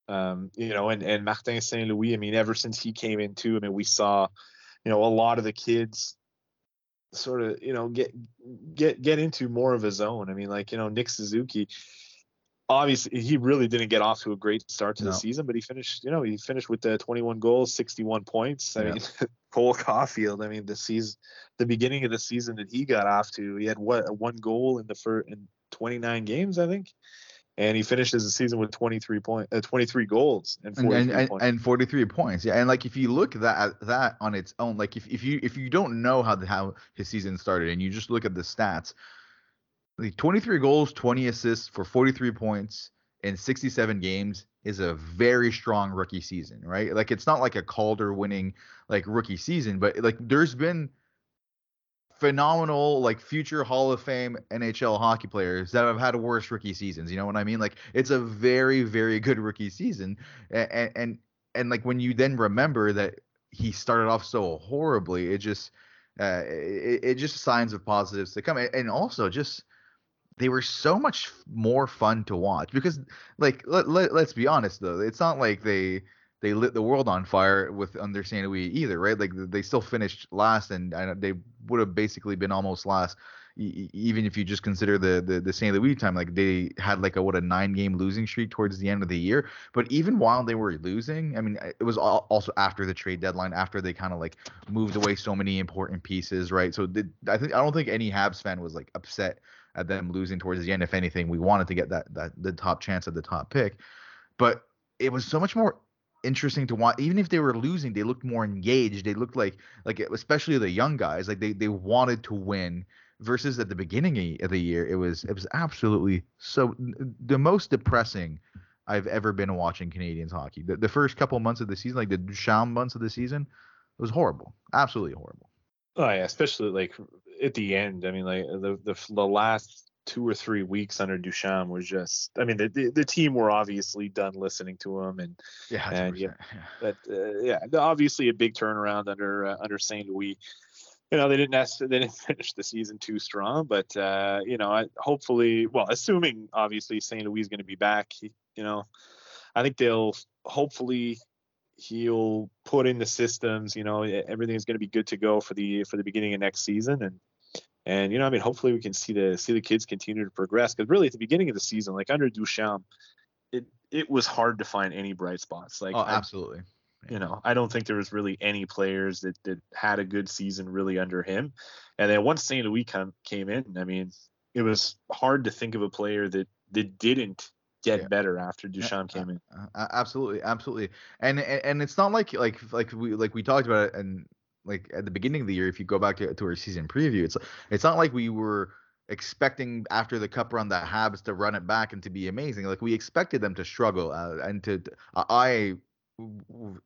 Um, you know, and and Martin Saint Louis, I mean, ever since he came in too, I mean, we saw, you know, a lot of the kids sort of you know get get get into more of his own. I mean, like you know Nick Suzuki, obviously he really didn't get off to a great start to No. the season, but he finished, you know, he finished with the 21 goals, 61 points. I Yeah. mean, Cole Caufield. I mean, the season, the beginning of the season that he got off to, he had what one goal in the first in 29 games, I think, and he finishes the season with 23 point, uh, 23 goals and and 43 and, and, points. and 43 points yeah and like if you look at that that on its own like if, if you if you don't know how the, how his season started and you just look at the stats the 23 goals 20 assists for 43 points in 67 games is a very strong rookie season right like it's not like a calder winning like rookie season but like there's been phenomenal like future hall of fame nhl hockey players that have had worse rookie seasons you know what i mean? Like it's a very very good rookie season and and and like when you then remember that he started off so horribly it just uh it, it just signs of positives to come and also just they were so much more fun to watch because like let, let, let's be honest though it's not like they they lit the world on fire with under. Louis either, right? Like they still finished last, and, they would have basically been almost last, e- even if you just consider the, the the St. Louis time. Like they had like a what a nine game losing streak towards the end of the year. But even while they were losing, I mean, it was al- also after the trade deadline, after they kind of like moved away so many important pieces, right? So did, I think I don't think any Habs fan was like upset at them losing towards the end. If anything, we wanted to get that that the top chance at the top pick, but it was so much more interesting to watch. Even if they were losing, they looked more engaged. They looked like like especially the young guys, like they they wanted to win. Versus at the beginning of the year, it was it was absolutely so the most depressing I've ever been watching Canadiens hockey. The, the first couple months of the season, like the Ducharme months of the season, it was horrible, absolutely horrible. Oh yeah, especially like at the end. I mean, like the the, the last two or three weeks under Ducharme was just. I mean, the, the the team were obviously done listening to him, and Yeah, And, yeah. yeah. but uh, yeah, obviously a big turnaround under uh, under Saint Louis. You know, they didn't they didn't finish the season too strong, but uh, you know, I, hopefully, well, assuming obviously Saint Louis is going to be back, he, you know, I think they'll hopefully he'll put in the systems. You know, everything's going to be good to go for the for the beginning of next season, and and you know, I mean, hopefully we can see the see the kids continue to progress because really at the beginning of the season, like under Ducharme, it it was hard to find any bright spots. Like oh, I- absolutely. you know, I don't think there was really any players that, that had a good season really under him. And then once St. Louis come, came in, I mean, it was hard to think of a player that that didn't get Yeah. better after Ducharme came in. Uh, absolutely, absolutely. And, and and it's not like like like we like we talked about it and like at the beginning of the year if you go back to, to our season preview it's it's not like we were expecting after the cup run the Habs to run it back and to be amazing like we expected them to struggle uh, and to I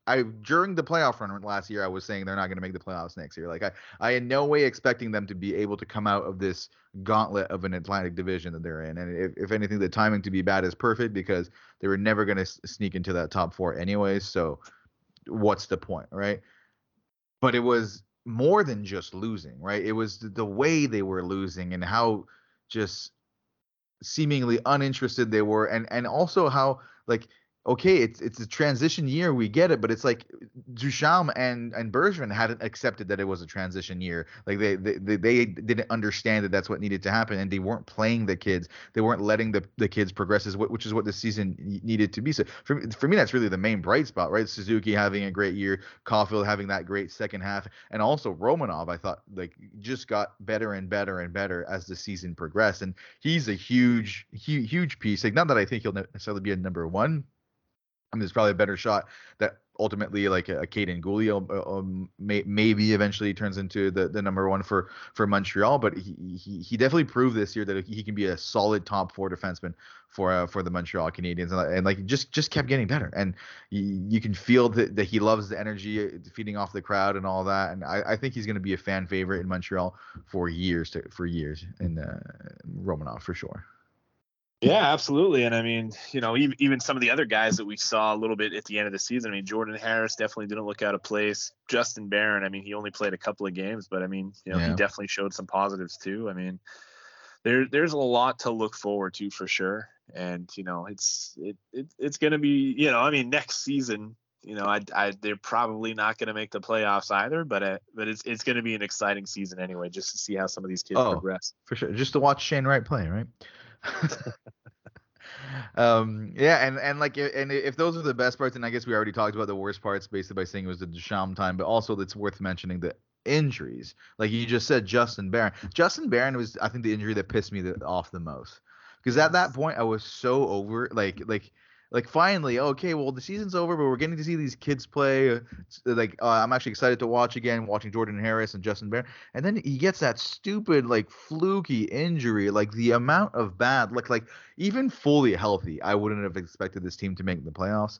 I during the playoff run last year I was saying they're not going to make the playoffs next year like I I in no way expecting them to be able to come out of this gauntlet of an Atlantic division that they're in and if, if anything the timing to be bad is perfect because they were never going to sneak into that top four anyways. So what's the point, right? But it was more than just losing, right? It was the, way they were losing and how just seemingly uninterested they were, and and also how like okay, it's it's a transition year, we get it, but it's like Ducharme and and Bergevin hadn't accepted that it was a transition year. Like they they they, didn't understand that that's what needed to happen, and they weren't playing the kids. They weren't letting the, the kids progress, as what which is what the season needed to be. So for for me, that's really the main bright spot, right? Suzuki having a great year, Caufield having that great second half, and also Romanov. I thought like just got better and better and better as the season progressed, and he's a huge huge huge piece. Like not that I think he'll necessarily be a number one. Mean, there's probably a better shot that ultimately, like a, a Kaiden Guhle, uh, um, may, maybe eventually turns into the, the number one for for Montreal. But he, he he definitely proved this year that he can be a solid top four defenseman for uh, for the Montreal Canadiens, and, and like just just kept getting better. And you, you can feel that, that he loves the energy, uh, feeding off the crowd and all that. And I, I think he's going to be a fan favorite in Montreal for years to for years in uh, Romanov for sure. Yeah, absolutely. And I mean, you know, even even some of the other guys that we saw a little bit at the end of the season. I mean, Jordan Harris definitely didn't look out of place. Justin Barron, I mean, he only played a couple of games, but I mean, you know, Yeah. he definitely showed some positives too. I mean, there there's a lot to look forward to for sure. And you know, it's it, it it's gonna be, you know, I mean, next season, you know, I, I they're probably not gonna make the playoffs either, but uh, but it's it's gonna be an exciting season anyway, just to see how some of these kids Oh. progress. for sure. Just to watch Shane Wright play, right? um, yeah, and and like and if those are the best parts, and I guess we already talked about the worst parts basically by saying it was the Ducharme time, but also it's worth mentioning the injuries. Like you just said, Justin Barron. Justin Barron was I think the injury that pissed me the, off the most because at that point I was so over like like like finally okay well the season's over but we're getting to see these kids play uh, like uh, i'm actually excited to watch again watching jordan harris and justin bear. And then he gets that stupid like fluky injury like the amount of bad like like even fully healthy i wouldn't have expected this team to make the playoffs.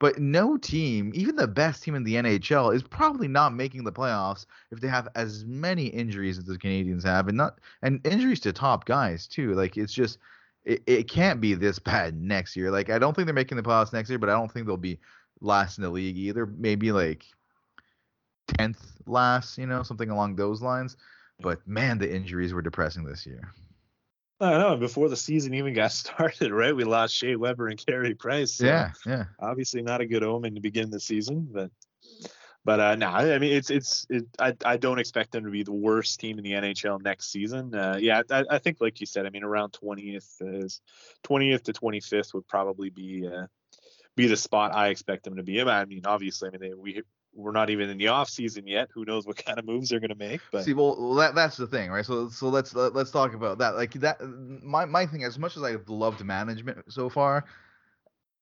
But no team even the best team in the nhl is probably not making the playoffs if they have as many injuries as the canadiens have and not and injuries to top guys too. Like it's just it, it can't be this bad next year. Like I don't think they're making the playoffs next year, but I don't think they'll be last in the league either. Maybe like tenth last, you know, something along those lines. But man, the injuries were depressing this year. I know. Before the season even got started, right? We lost Shea Weber and Carey Price. So yeah, yeah. Obviously, not a good omen to begin the season, but but uh, no, I mean it's it's it, I I don't expect them to be the worst team in the NHL next season. Uh, yeah, I, I think like you said, I mean around 20th is 20th to 25th would probably be uh, be the spot I expect them to be in. I mean, obviously, I mean they, we we're not even in the off season yet. Who knows what kind of moves they're going to make? But see, well, that, that's the thing, right? So so let's let's talk about that. Like that, my my thing. As much as I've loved management so far,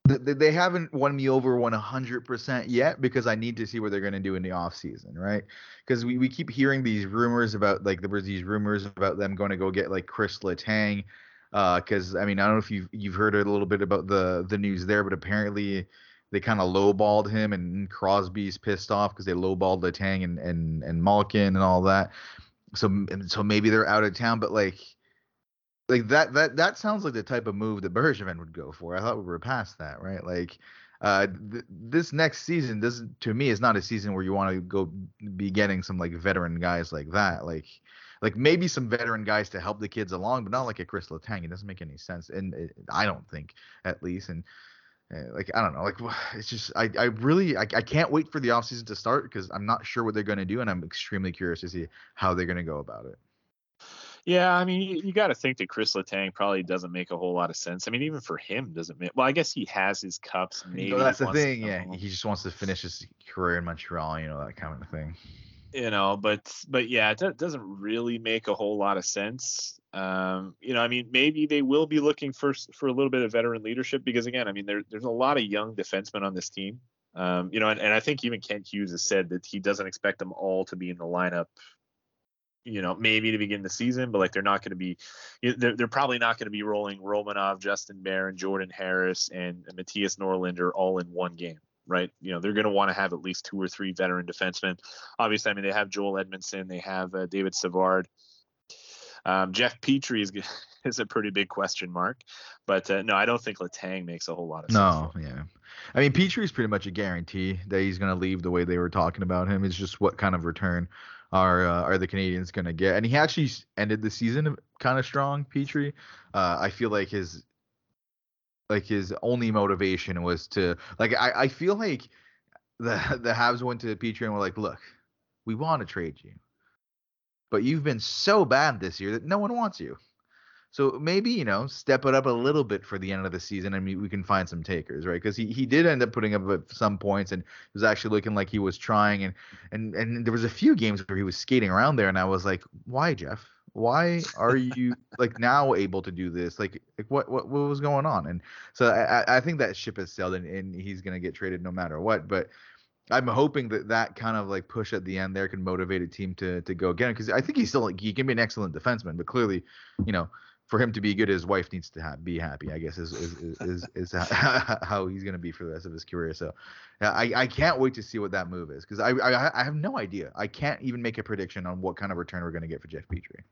they haven't won me over 100% yet because I need to see what they're going to do in the offseason, right? Because we, we keep hearing these rumors about, like, there was these rumors about them going to go get, like, Chris Letang. Because, uh, I mean, I don't know if you've, you've heard a little bit about the, the news there, but apparently they kind of lowballed him and Crosby's pissed off because they lowballed Letang and, and, and Malkin and all that. So, so maybe they're out of town, but, like, like that that that sounds like the type of move that Bergevin would go for. I thought we were past that, right? Like uh th- this next season doesn't to me is not a season where you want to go be getting some like veteran guys like that. Like like maybe some veteran guys to help the kids along, but not like a Chris Letang. It doesn't make any sense, and it, I don't think at least. And uh, like I don't know, like it's just I I really I, I can't wait for the offseason to start because I'm not sure what they're going to do, and I'm extremely curious to see how they're going to go about it. Yeah, I mean, you, you got to think that Chris Letang probably doesn't make a whole lot of sense. I mean, even for him, doesn't make. Well, I guess he has his cups. Maybe no, that's the thing. Yeah, he just wants to finish his career in Montreal. You know that kind of thing. You know, but but yeah, it doesn't really make a whole lot of sense. Um, you know, I mean, maybe they will be looking for for a little bit of veteran leadership because again, I mean, there, there's a lot of young defensemen on this team. Um, you know, and, and I think even Kent Hughes has said that he doesn't expect them all to be in the lineup you know, maybe to begin the season, but like they're not going to be, they're, they're probably not going to be rolling Romanov, Justin Barron, Jordan Harris, and Mattias Norlinder all in one game, right? You know, they're going to want to have at least two or three veteran defensemen. Obviously, I mean, they have Joel Edmondson, they have uh, David Savard. Um, Jeff Petry is is a pretty big question mark, but uh, no, I don't think Letang makes a whole lot of sense. No, yeah, I mean Petry is pretty much a guarantee that he's going to leave the way they were talking about him. It's just what kind of return are uh, are the Canadiens going to get? And he actually ended the season kind of strong, Petry. Uh, I feel like his like his only motivation was to like I, I feel like the the Habs went to Petry and were like, look, we want to trade you, but you've been so bad this year that no one wants you. So maybe you know step it up a little bit for the end of the season, and we, we can find some takers, right? Because he, he did end up putting up some points, and was actually looking like he was trying, and and and there was a few games where he was skating around there, and I was like, why, Jeff? Why are you like now able to do this? Like like what what what was going on? And so I I think that ship has sailed, and, and he's gonna get traded no matter what, but. I'm hoping that that kind of like push at the end there can motivate a team to to go again because I think he's still like he can be an excellent defenseman, but clearly, you know, for him to be good, his wife needs to have, be happy. I guess is is is, is, is how he's going to be for the rest of his career. So, I I can't wait to see what that move is because I, I I have no idea. I can't even make a prediction on what kind of return we're going to get for Jeff Petry.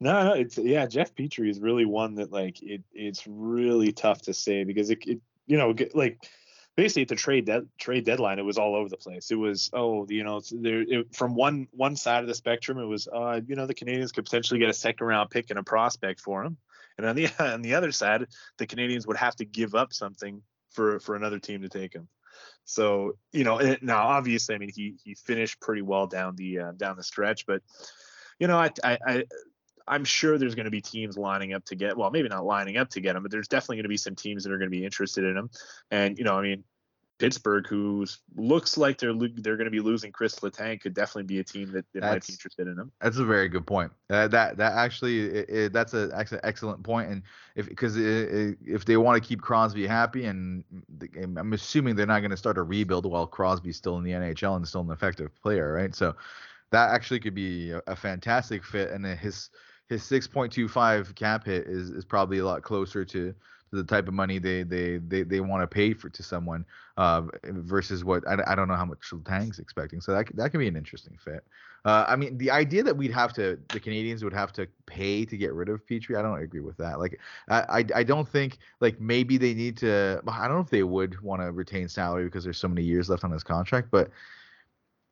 No, no, it's yeah, Jeff Petry is really one that like it it's really tough to say because it, it you know like basically at the trade de- trade deadline, it was all over the place. It was oh, you know, there it, from one one side of the spectrum, it was uh, you know, the Canadiens could potentially get a second round pick and a prospect for him, and on the on the other side, the Canadiens would have to give up something for for another team to take him. So you know, it, now obviously, I mean, he he finished pretty well down the uh, down the stretch, but you know, I I I'm sure there's going to be teams lining up to get. Well, maybe not lining up to get him, but there's definitely going to be some teams that are going to be interested in him. And you know, I mean, Pittsburgh, who looks like they're they're going to be losing Chris Letang, could definitely be a team that, that might be interested in him. That's a very good point. Uh, that that actually it, it, that's a an excellent point. And if because if they want to keep Crosby happy, and I'm assuming they're not going to start a rebuild while Crosby's still in the NHL and still an effective player, right? So that actually could be a, a fantastic fit. And his his 6.25 cap hit is is probably a lot closer to to the type of money they they they, they want to pay for to someone uh, versus what I, I don't know how much Tang's expecting. So that that could be an interesting fit. Uh, I mean, the idea that we'd have to the Canadiens would have to pay to get rid of Petry, I don't agree with that. Like, I I, I don't think like maybe they need to. I don't know if they would want to retain salary because there's so many years left on his contract, but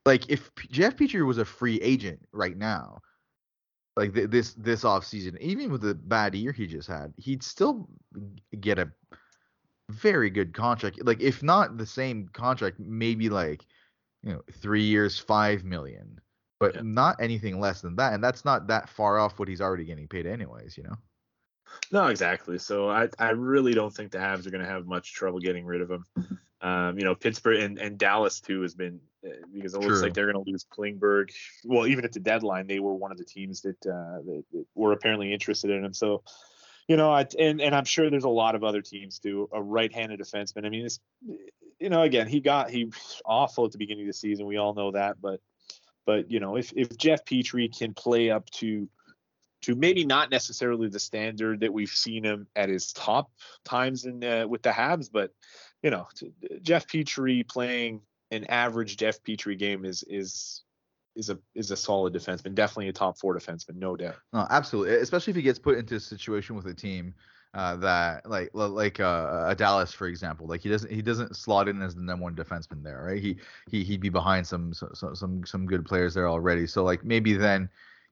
like if Jeff Petry was a free agent right now, like th- this this off season, even with the bad year he just had, he'd still get a very good contract. Like if not the same contract, maybe like you know three years, five million, but yeah. not anything less than that. And that's not that far off what he's already getting paid anyways. You know. No, exactly. So I, I really don't think the Habs are going to have much trouble getting rid of him. Um, you know, Pittsburgh and, and Dallas too has been uh, because it looks like they're going to lose Klingberg. Well, even at the deadline, they were one of the teams that, uh, that, that were apparently interested in him. So, you know, I, and and I'm sure there's a lot of other teams too. A right-handed defenseman. I mean, it's, you know, again, he got he awful at the beginning of the season. We all know that, but but you know, if if Jeff Petry can play up to to maybe not necessarily the standard that we've seen him at his top times in uh, with the Habs, but you know, Jeff Petry playing an average Jeff Petry game is is is a is a solid defenseman, definitely a top four defenseman, no doubt. No, absolutely, especially if he gets put into a situation with a team uh, that like like uh, a Dallas, for example, like he doesn't he doesn't slot in as the number one defenseman there, right? He he he'd be behind some some some some good players there already. So like maybe then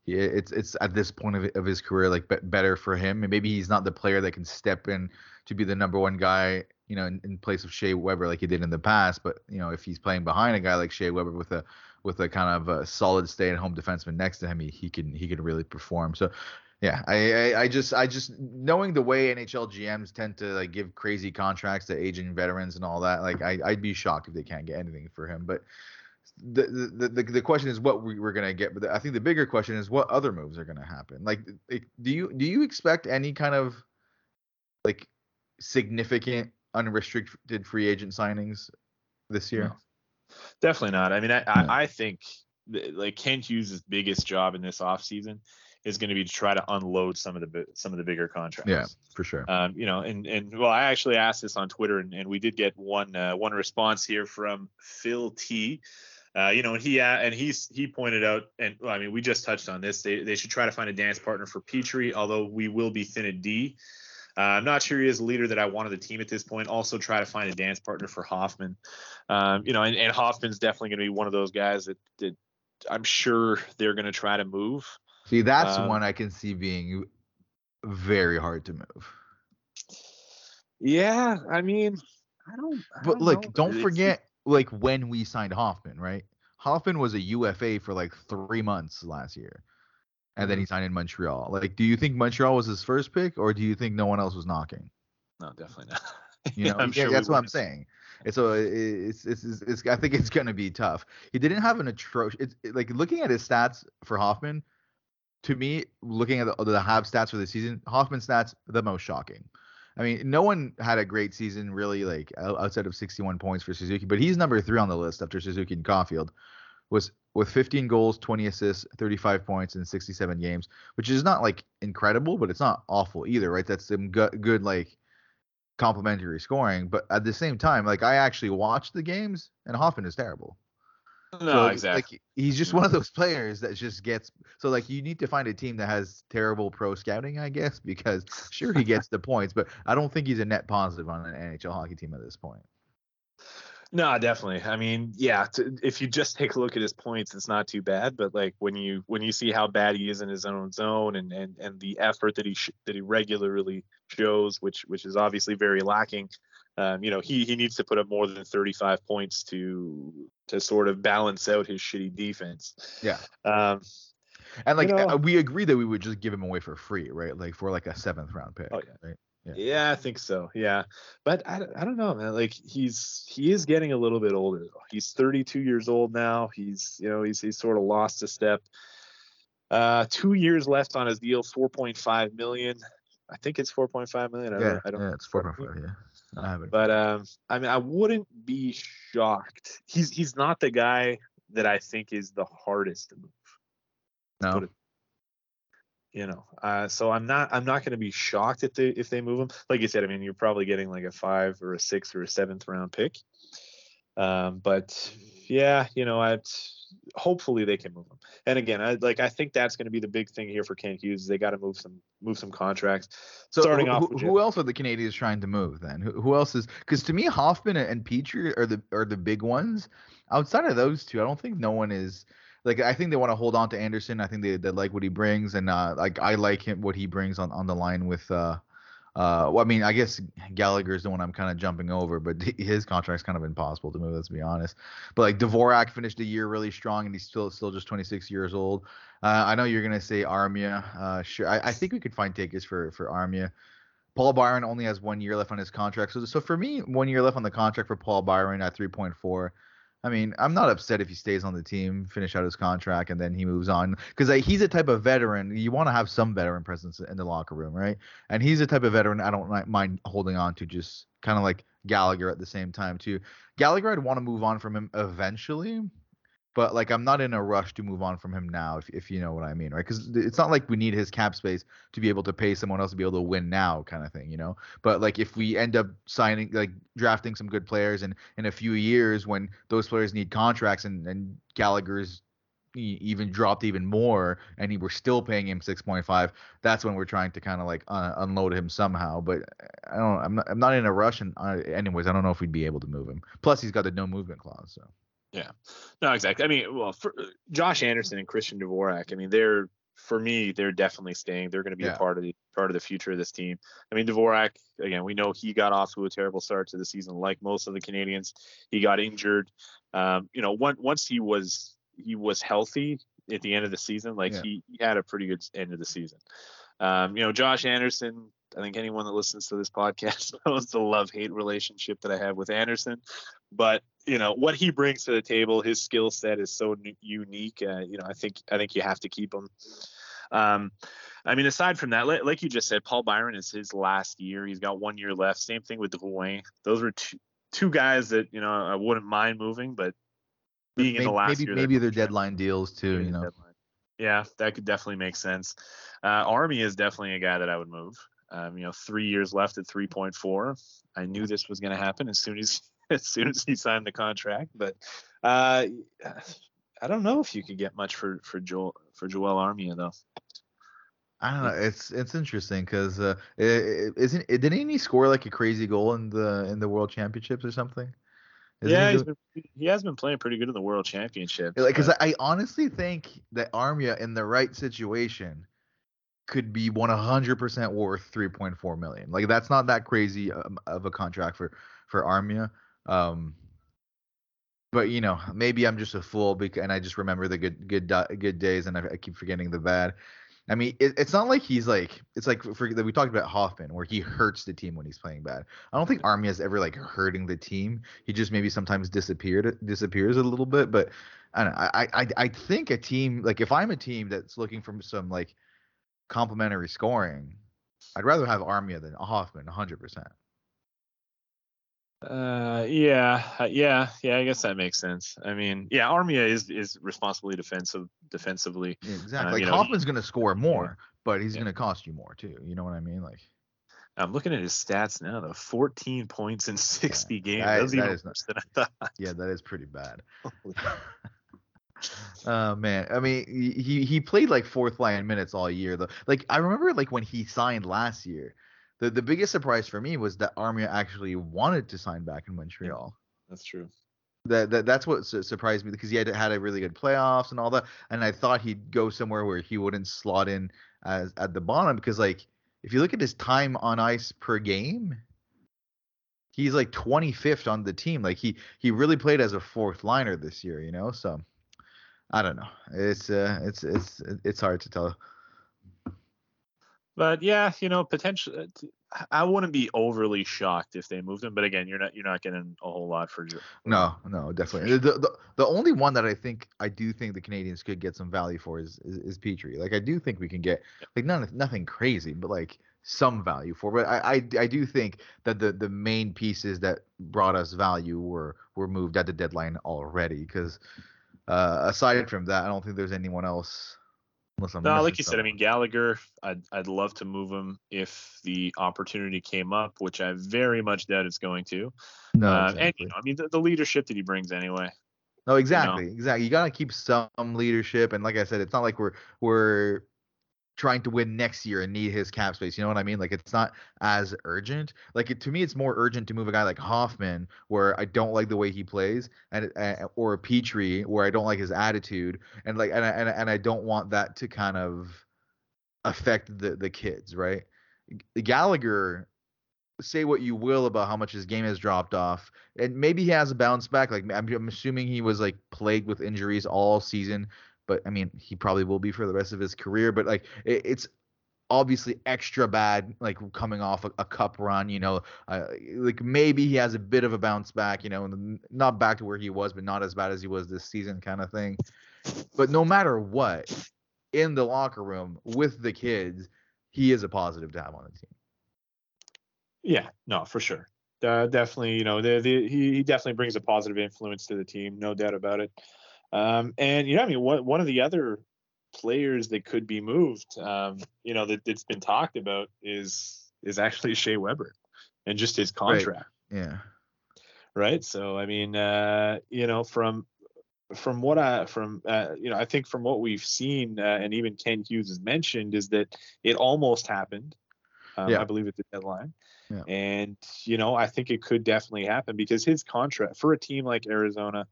it's it's at this point of, of his career like better for him and maybe he's not the player that can step in to be the number one guy you know in, in, place of Shea Weber like he did in the past but you know if he's playing behind a guy like Shea Weber with a with a kind of a solid stay at home defenseman next to him he, he can he can really perform. So yeah I, I, I just I just knowing the way NHL GMs tend to like give crazy contracts to aging veterans and all that like I I'd be shocked if they can't get anything for him but the, the the the question is what we, are gonna get, but I think the bigger question is what other moves are gonna happen. Like, do you do you expect any kind of like significant unrestricted free agent signings this year? No. Definitely not. I mean, I, I, I think like Kent Hughes' biggest job in this offseason is going to be to try to unload some of the some of the bigger contracts. Yeah, for sure. Um, you know, and and well, I actually asked this on Twitter, and, and we did get one uh, one response here from Phil T. Uh, you know, and he uh, and he's he pointed out, and well, I mean, we just touched on this. They they should try to find a dance partner for Petry, although we will be thin at D. Uh, I'm not sure he is a leader that I want on the team at this point. Also, try to find a dance partner for Hoffman. Um, you know, and, and Hoffman's definitely going to be one of those guys that, that I'm sure they're going to try to move. See, that's um, one I can see being very hard to move. Yeah, I mean, I don't. I but don't look, know. don't forget like when we signed Hoffman, right? Hoffman was a UFA for like three months last year, and then he mm-hmm. signed in Montreal. Like, do you think Montreal was his first pick, or do you think no one else was knocking? No, definitely not. You know, yeah, sure that's what I'm saying. It's a, it's, it's, it's, it's, I think it's gonna be tough. He didn't have an atrocious. It's like looking at his stats for Hoffman. To me, looking at the, the Habs stats for the season, Hoffman stats the most shocking. I mean, no one had a great season really, like outside of 61 points for Suzuki, but he's number three on the list after Suzuki and Caufield, was with 15 goals, 20 assists, 35 points in 67 games, which is not like incredible, but it's not awful either, right? That's some good, good like complementary scoring. But at the same time, like I actually watched the games, and Hoffman is terrible. No, so, exactly. Like he's just one of those players that just gets so like you need to find a team that has terrible pro scouting, I guess, because sure he gets the points, but I don't think he's a net positive on an NHL hockey team at this point. No, definitely. I mean, yeah. To, if you just take a look at his points, it's not too bad. But like when you when you see how bad he is in his own zone and and and the effort that he sh- that he regularly shows, which which is obviously very lacking, um, you know, he he needs to put up more than 35 points to to sort of balance out his shitty defense. Yeah. Um, And like You know- uh, we agree that we would just give him away for free, right? Like for like a seventh round pick. Oh, yeah. Right? Yeah. Yeah, I think so. Yeah, but I, don't- I don't know, man. Like he's he is getting a little bit older. Though. He's 32 years old now. He's you know he's he's sort of lost a step. Uh, two years left on his deal, 4.5 million. I think it's 4.5 million. I Yeah, don't, I don't yeah, it's four point five. Yeah, I have it. But um, I mean, I wouldn't be shocked. He's he's not the guy that I think is the hardest to move. no, it- You know, uh, so I'm not I'm not going to be shocked if they if they move him. Like you said, I mean, you're probably getting like a five or a six or a seventh round pick. Um, but yeah, you know, I hopefully they can move him. And again, I like I think that's going to be the big thing here for Kent Hughes. They got to move some move some contracts. So starting who, off who else are the Canadiens trying to move then? Who, who else is? Because to me, Hoffman and Petry are the are the big ones. Outside of those two, I don't think no one is. Like I think they want to hold on to Anderson. I think they, they like what he brings, and uh, like I like him what he brings on, on the line with. Uh, uh, well, I mean, I guess Gallagher is the one I'm kind of jumping over, but his contract's kind of impossible to move. Let's be honest. But like Dvorak finished the year really strong, and he's still still just 26 years old. Uh, I know you're gonna say Armia. Uh, sure, I, I think we could find takers for for Armia. Paul Byron only has one year left on his contract, so so for me, one year left on the contract for Paul Byron at 3.4. I mean, I'm not upset if he stays on the team, finish out his contract, and then he moves on because he's a type of veteran. You want to have some veteran presence in the locker room, right? And he's a type of veteran I don't mind holding on to, just kind of like Gallagher at the same time too. Gallagher, I'd want to move on from him eventually, but like I'm not in a rush to move on from him now, if if you know what I mean, right? Because it's not like we need his cap space to be able to pay someone else to be able to win now, kind of thing, you know. But like if we end up signing, like drafting some good players, and in a few years when those players need contracts, and and Gallagher's even dropped even more, and we're still paying him 6.5, that's when we're trying to kind of like uh, unload him somehow. But I don't, I'm not, I'm not in a rush, and uh, anyways, I don't know if we'd be able to move him. Plus, he's got the no movement clause, so. Yeah, no, exactly. I mean, well, Josh Anderson and Christian Dvorak, I mean, they're for me, they're definitely staying. They're going to be Yeah. a part of the part of the future of this team. I mean, Dvorak, again, we know he got off to a terrible start to the season, like most of the Canadiens. He got injured. Um, you know, one, once he was he was healthy at the end of the season, like Yeah. he, he had a pretty good end of the season. Um, you know, Josh Anderson. I think anyone that listens to this podcast knows the love hate relationship that I have with Anderson. But you know what he brings to the table, his skill set is so unique. Uh, you know, I think I think you have to keep him. Um, I mean, aside from that, like, like you just said, Paul Byron is his last year. He's got one year left. Same thing with Drouin. Those were two two guys that you know I wouldn't mind moving, but being in the last maybe, year, maybe their deadline deals too, Maybe you know. deadline. Yeah, that could definitely make sense. Uh, Armia is definitely a guy that I would move. Um, you know, three years left at 3.4. I knew this was going to happen as soon as as soon as he signed the contract, but uh, I don't know if you could get much for for Joel for Joel Armia though. I don't know. It's it's interesting because uh, i- i- isn't it, didn't he score like a crazy goal in the in the World Championships or something? Isn't yeah, he doing- been, he has been playing pretty good in the World Championship. like because I, I honestly think that Armia in the right situation could be 100% worth 3.4 million. Like that's not that crazy um, of a contract for for Armia. Um, but you know, maybe I'm just a fool because and I just remember the good good good days and I, I keep forgetting the bad. I mean, it, it's not like he's like it's like for we talked about Hoffman where he hurts the team when he's playing bad. I don't think Armia is ever like hurting the team. He just maybe sometimes disappeared disappears a little bit, but I don't know. I I I think a team like if I'm a team that's looking for some like complementary scoring, I'd rather have Armia than Hoffman 100%. Uh, yeah, uh, yeah, yeah. I guess that makes sense. I mean, yeah, Armia is is responsibly defensive defensively. Yeah, exactly. like you know, Hoffman's going to score more, but he's Yeah. going to cost you more too. You know what I mean? Like I'm looking at his stats now, though. 14 points in 60 games. that- That's that even is not- than I thought. yeah, that is pretty bad. Oh man, I mean, he- he played like fourth line minutes all year though. Like I remember like when he signed last year, the the biggest surprise for me was that Armia actually wanted to sign back in Montreal. That's true. That, that that's what su- surprised me because he had had a really good playoffs and all that, and I thought he'd go somewhere where he wouldn't slot in as at the bottom because like if you look at his time on ice per game, he's like 25th on the team. Like he he really played as a fourth liner this year, you know. So I don't know. It's uh, it's it's it's hard to tell. But yeah, you know, potentially, I wouldn't be overly shocked if they moved him. But again, you're not you're not getting a whole lot for. No, no, definitely. The, the the only one that I think I do think the Canadiens could get some value for is is, is Petry. Like I do think we can get like none nothing crazy, but like some value for. But I, I I do think that the the main pieces that brought us value were were moved at the deadline already. Because uh, aside from that, I don't think there's anyone else Unless I'm no, like you said, I mean Gallagher, I'd I'd love to move him if the opportunity came up, which I very much doubt it's going to. No, uh, exactly. and you know, I mean the, the, leadership that he brings anyway. No, exactly, you know? exactly. You gotta keep some leadership, and like I said, it's not like we're we're trying to win next year and need his cap space. You know what I mean? Like it's not as urgent. Like it, to me, it's more urgent to move a guy like Hoffman, where I don't like the way he plays, and or Petry, where I don't like his attitude, and like and I, and and I don't want that to kind of affect the the kids, right? Gallagher. Say what you will about how much his game has dropped off, and maybe he has a bounce back. Like I'm, I'm assuming he was like plagued with injuries all season but I mean, he probably will be for the rest of his career. But like, it, it's obviously extra bad, like coming off a, a cup run. You know, uh, like maybe he has a bit of a bounce back. You know, not back to where he was, but not as bad as he was this season, kind of thing. But no matter what, in the locker room with the kids, he is a positive to have on the team. Yeah, no, for sure. Uh, definitely, you know, the, the, he, he definitely brings a positive influence to the team, no doubt about it. Um, and you know, I mean, one one of the other players that could be moved, um, you know, that, that's been talked about is is actually Shea Weber and just his contract. Right. Yeah. Right. So I mean, uh, you know, from from what I from uh, you know, I think from what we've seen, uh, and even Kent Hughes has mentioned, is that it almost happened. Um, yeah. I believe at the deadline. Yeah. And you know, I think it could definitely happen because his contract for a team like Arizona,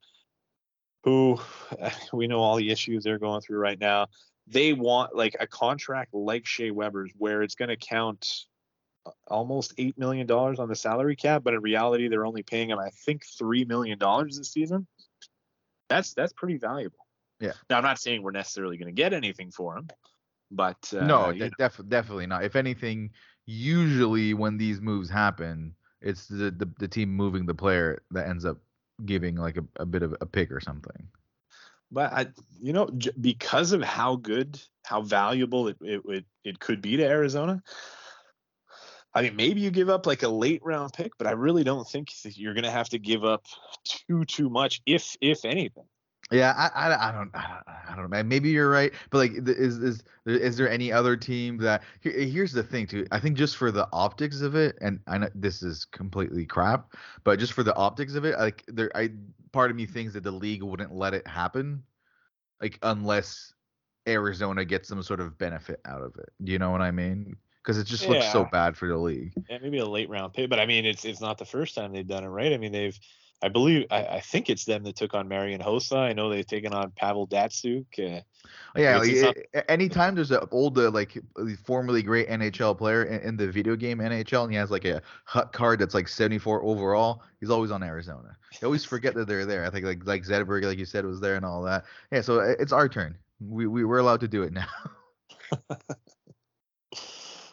who we know all the issues they're going through right now. They want like a contract like Shea Weber's where it's going to count almost eight million dollars on the salary cap, but in reality they're only paying him I think three million dollars this season. That's that's pretty valuable. Yeah. Now I'm not saying we're necessarily going to get anything for him, but uh, no, def- definitely not. If anything, usually when these moves happen, it's the, the the team moving the player that ends up giving like a, a bit of a pick or something. But I, you know, j- because of how good, how valuable it, it it it could be to Arizona. I mean, maybe you give up like a late round pick, but I really don't think you're going to have to give up too too much, if if anything. Yeah, I, I, I, don't I don't know, Maybe you're right, but like, is is is there any other team that? here's the thing, too. I think just for the optics of it, and I know this is completely crap, but just for the optics of it, like there, I part of me thinks that the league wouldn't let it happen, like unless Arizona gets some sort of benefit out of it. Do you know what I mean? Because it just looks yeah. so bad for the league. Yeah, maybe a late round pick, but I mean, it's it's not the first time they've done it, right? I mean, they've I believe I, I, think it's them that took on Marian Hossa. I know they've taken on Pavel Datsyuk. Uh, oh, yeah, like, not... anytime there's an old uh, like formerly great NHL player in, in, the video game NHL, and he has like a hut card that's like 74 overall, he's always on Arizona. You always forget that they're there. I think like like Zetterberg, like you said, was there and all that. Yeah, so it's our turn. We we we're allowed to do it now.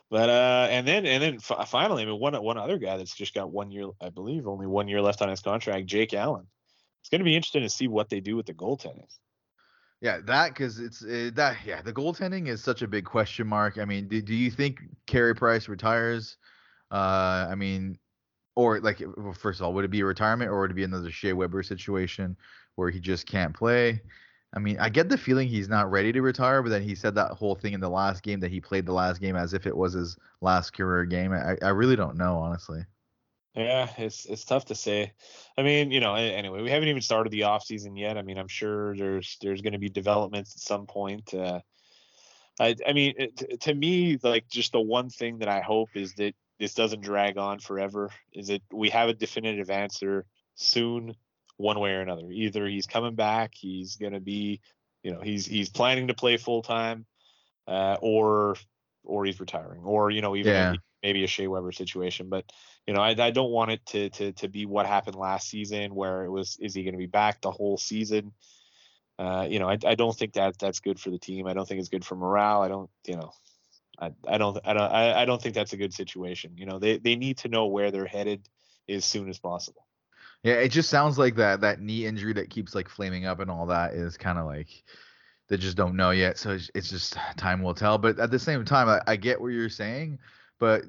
But uh, and then and then f- finally, I mean, one one other guy that's just got one year, I believe, only one year left on his contract, Jake Allen. It's going to be interesting to see what they do with the goaltending. Yeah, that because it's uh, that. Yeah, the goaltending is such a big question mark. I mean, do, do you think Carey Price retires? Uh, I mean, or like, well, first of all, would it be a retirement or would it be another Shea Weber situation where he just can't play? I mean, I get the feeling he's not ready to retire, but then he said that whole thing in the last game that he played the last game as if it was his last career game. I, I really don't know, honestly. Yeah, it's it's tough to say. I mean, you know, anyway, we haven't even started the off season yet. I mean, I'm sure there's there's going to be developments at some point. Uh, I I mean, it, to me, like just the one thing that I hope is that this doesn't drag on forever. Is that we have a definitive answer soon one way or another. Either he's coming back, he's going to be, you know, he's he's planning to play full time, uh, or or he's retiring, or you know, even yeah. maybe, a Shea Weber situation. But you know, I, I don't want it to to to be what happened last season, where it was is he going to be back the whole season? uh, you know, I, I don't think that that's good for the team. I don't think it's good for morale. I don't, you know, I, I don't I don't I, I don't think that's a good situation. You know, they they need to know where they're headed as soon as possible. Yeah, it just sounds like that that knee injury that keeps like flaming up and all that is kind of like they just don't know yet. So it's, it's, just time will tell. But at the same time, I, I get what you're saying, but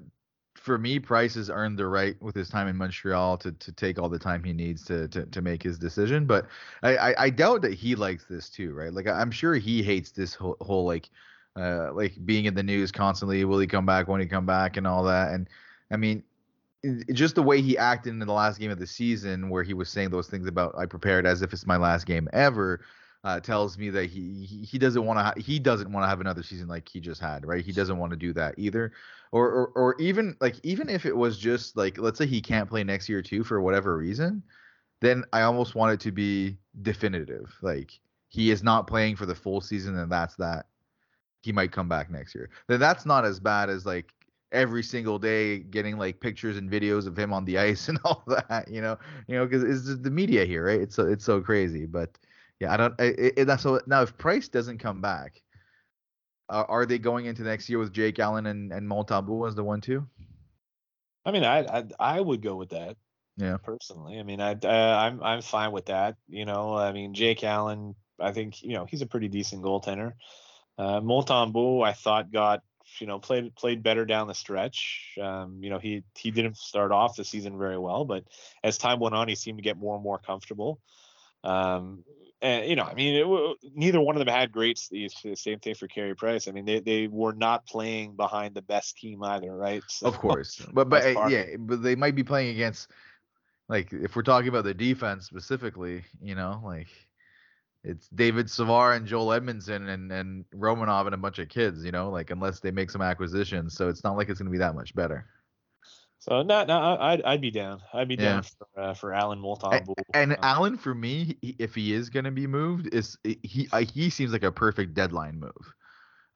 for me, Price has earned the right with his time in Montreal to, to take all the time he needs to, to, to make his decision. But I, I, I doubt that he likes this too, right? Like I'm sure he hates this whole, whole like uh, like being in the news constantly. Will he come back? When he come back? And all that. And I mean, just the way he acted in the last game of the season, where he was saying those things about I prepared as if it's my last game ever, uh, tells me that he he, doesn't want to ha- he doesn't want to have another season like he just had, right? He doesn't want to do that either, or, or or even like even if it was just like let's say he can't play next year too for whatever reason, then I almost want it to be definitive, like he is not playing for the full season and that's that. He might come back next year. Then that's not as bad as like every single day getting like pictures and videos of him on the ice and all that you know you know because it's the media here right it's so it's so crazy but yeah, I don't. It, it, that's so now if Price doesn't come back, uh, are they going into next year with Jake Allen and and Montembeault as the one two? I mean, I, I I would go with that. Yeah. Personally, I mean, I uh, I'm I'm fine with that. You know, I mean, Jake Allen, I think you know he's a pretty decent goaltender. Uh, I thought got you know played played better down the stretch. Um, you know, he he didn't start off the season very well, but as time went on, he seemed to get more and more comfortable. Um, and you know, I mean, it, neither one of them had great. The same thing for Carey Price. I mean, they, they were not playing behind the best team either, right? So, of course, but but uh, yeah, but they might be playing against, like, if we're talking about the defense specifically, you know, like it's David Savard and Joel Edmondson and and Romanov and a bunch of kids, you know, like unless they make some acquisitions, so it's not like it's gonna be that much better. So no, no, I'd I'd be down. I'd be down for uh, for Allen Montembeault. And, and Allen, for me, he, if he is going to be moved, is he he seems like a perfect deadline move.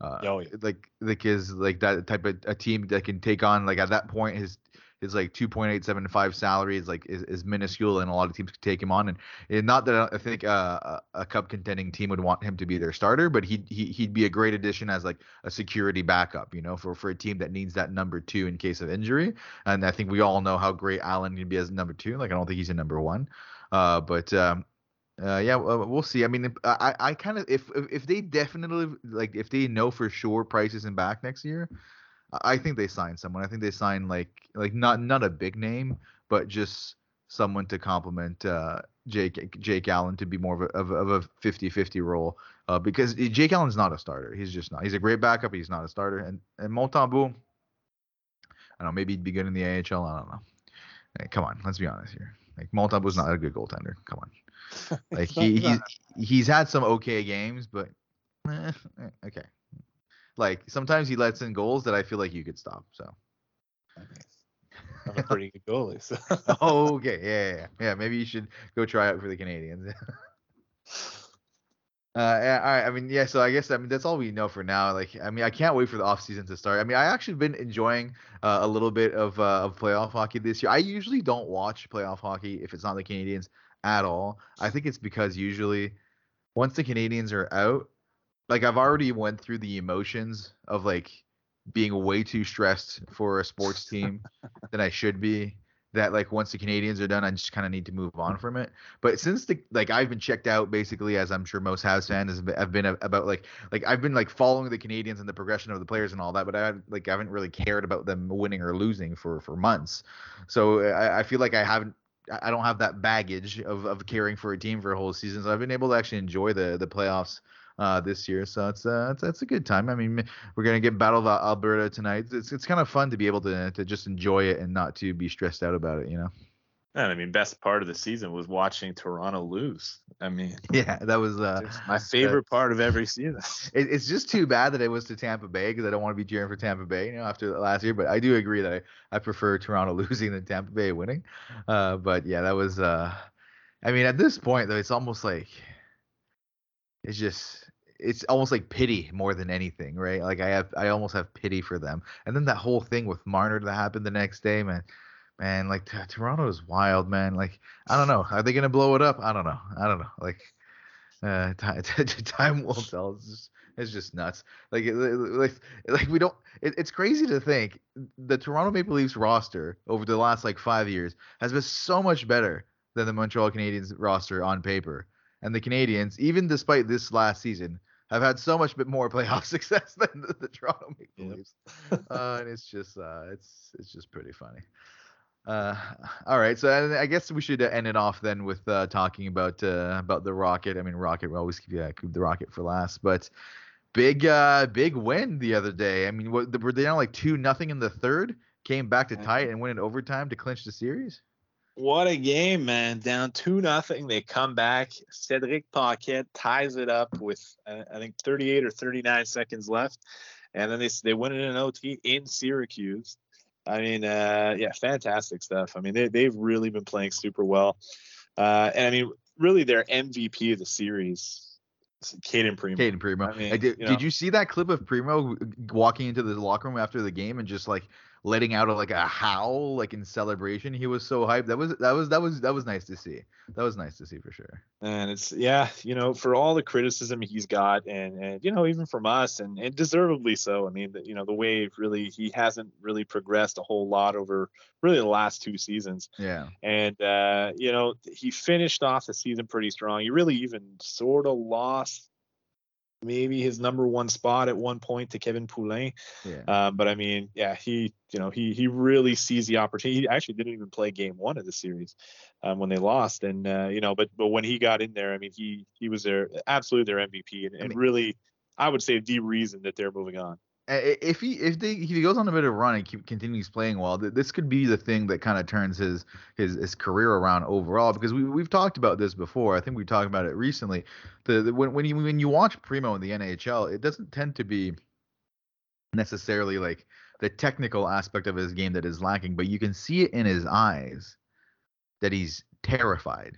Uh, oh, yeah. like like is like that type of a team that can take on like at that point his his like 2.875 salary is like is, is minuscule and a lot of teams could take him on. And, and not that I think uh, a cup contending team would want him to be their starter but he'd he, he'd be a great addition as like a security backup you know for for a team that needs that number two in case of injury. And I think we all know how great Allen can be as number two. Like I don't think he's a number one. Uh, but um, uh, yeah, we'll see. I mean, I, I kind of if if they definitely like if they know for sure Price isn't back next year, I think they signed someone. I think they signed like like not not a big name, but just someone to complement uh, Jake Jake Allen to be more of a of, of a 50-50 role. Uh, because Jake Allen's not a starter. He's just not. He's a great backup. He's not a starter. And and Montembeault, I don't know. Maybe he'd be good in the AHL. I don't know. Hey, come on, let's be honest here. Like Montembeault's not a good goaltender. Come on. Like he he's, he's had some okay games, but eh, eh, okay. Like sometimes he lets in goals that I feel like you could stop. So. I'm a pretty good goalie. So. oh, okay. Yeah, yeah, yeah. Maybe you should go try out for the Canadiens. Uh, yeah, all right. I mean, yeah. So I guess I mean that's all we know for now. Like, I mean, I can't wait for the off season to start. I mean, I actually been enjoying uh, a little bit of uh, of playoff hockey this year. I usually don't watch playoff hockey if it's not the Canadiens at all. I think it's because usually once the Canadiens are out, like I've already went through the emotions of like being way too stressed for a sports team than I should be. That like once the Canadiens are done, I just kind of need to move on from it. But since the like I've been checked out basically, as I'm sure most Habs fans have been about like like I've been like following the Canadiens and the progression of the players and all that, but I like I haven't really cared about them winning or losing for for months. So I, I feel like I haven't I don't have that baggage of, of caring for a team for a whole season. So I've been able to actually enjoy the the playoffs uh, this year. So it's uh, it's, it's a good time. I mean, we're gonna get Battle of Alberta tonight. It's it's kind of fun to be able to to just enjoy it and not to be stressed out about it. You know. And I mean, best part of the season was watching Toronto lose. I mean, yeah, that was uh, my favorite uh, part of every season. It, it's just too bad that it was to Tampa Bay because I don't want to be cheering for Tampa Bay, you know, after last year. But I do agree that I, I prefer Toronto losing than Tampa Bay winning. Uh, but yeah, that was. Uh, I mean, at this point though, it's almost like it's just it's almost like pity more than anything, right? Like I have, I almost have pity for them. And then that whole thing with Marner that happened the next day, man, man, like t- Toronto is wild, man. Like I don't know, are they gonna blow it up? I don't know, I don't know. Like Uh, time, time will tell. It's just, it's just nuts. Like, like, like we don't. It, it's crazy to think the Toronto Maple Leafs roster over the last like five years has been so much better than the Montreal Canadiens roster on paper. And the Canadiens, even despite this last season, have had so much bit more playoff success than the, the Toronto Maple yep. Leafs. uh, and it's just, uh, it's, it's just pretty funny. Uh, all right, so I guess we should end it off then with uh, talking about uh, about the Rocket. I mean, Rocket. We always keep, yeah, keep the Rocket for last, but big uh big win the other day. I mean, what, were they down like two nothing in the third? Came back to tie it and win in overtime to clinch the series. What a game, man! Down two nothing, they come back. Cedric Paquette ties it up with I think 38 or 39 seconds left, and then they they win it in OT in Syracuse. I mean, uh, yeah, fantastic stuff. I mean, they, they've really been playing super well. Uh, and I mean, really their MVP of the series, Cayden Primeau. Cayden Primeau. I mean, did, you know, did you see that clip of Primeau walking into the locker room after the game and just like letting out a, like a howl like in celebration. He was so hyped. That was that was that was that was nice to see. That was nice to see for sure. And it's yeah, you know, for all the criticism he's got, and and you know even from us, and and deservedly so. I mean, the, you know, the way really he hasn't really progressed a whole lot over really the last two seasons. Yeah. And uh, you know, he finished off the season pretty strong. He really even sort of lost maybe his number one spot at one point to Kevin Poulin. Yeah. Um, but I mean, yeah, he, you know, he he really sees the opportunity. He actually didn't even play game one of the series um, when they lost, and uh, you know, but but when he got in there, I mean, he he was their absolutely their MVP, and, and I mean, really, I would say the reason that they're moving on if he if they if he goes on a bit of a run and keep, continues playing well, this could be the thing that kind of turns his his his career around overall. Because we we've talked about this before. I think we talked about it recently. The, the when when you when you watch Primeau in the NHL, it doesn't tend to be necessarily like the technical aspect of his game that is lacking, but you can see it in his eyes that he's terrified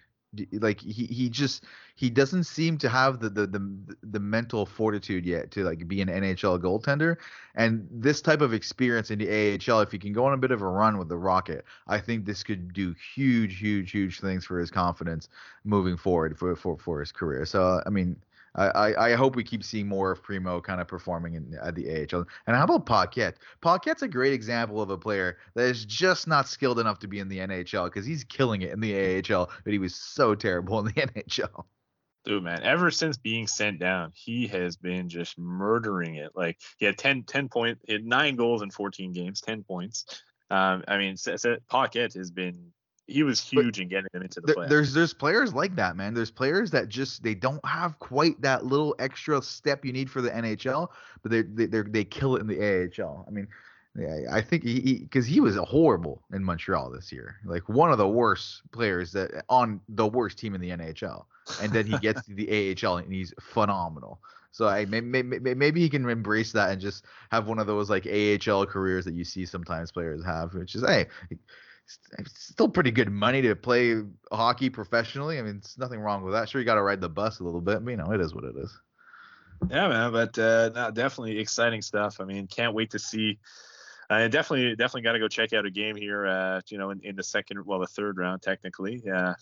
like he, he just he doesn't seem to have the, the the the mental fortitude yet to like be an NHL goaltender. And this type of experience in the AHL if he can go on a bit of a run with the Rocket I think this could do huge huge huge things for his confidence moving forward for for for his career. So I mean I, I hope we keep seeing more of Primeau kind of performing in at the AHL. And how about Paquette? Paquette's a great example of a player that is just not skilled enough to be in the NHL because he's killing it in the AHL, but he was so terrible in the NHL. Dude, man, ever since being sent down, he has been just murdering it. Like, he had 10, 10 points, nine goals in 14 games, 10 points. Um, I mean, Paquette has been he was huge but in getting them into the play. There's there's players like that, man. There's players that just they don't have quite that little extra step you need for the NHL, but they they they they kill it in the AHL. I mean, yeah, I think he because he, he, was horrible in Montreal this year, like one of the worst players that on the worst team in the NHL, and then he gets to the AHL and he's phenomenal. So I maybe, maybe he can embrace that and just have one of those like AHL careers that you see sometimes players have, which is hey, it's still pretty good money to play hockey professionally. I mean, it's nothing wrong with that. Sure, you got to ride the bus a little bit, but you know, it is what it is. Yeah, man, but uh, no, definitely exciting stuff. I mean, can't wait to see. I uh, definitely, definitely got to go check out a game here. Uh, you know, in, in the second, well, the third round technically. Yeah,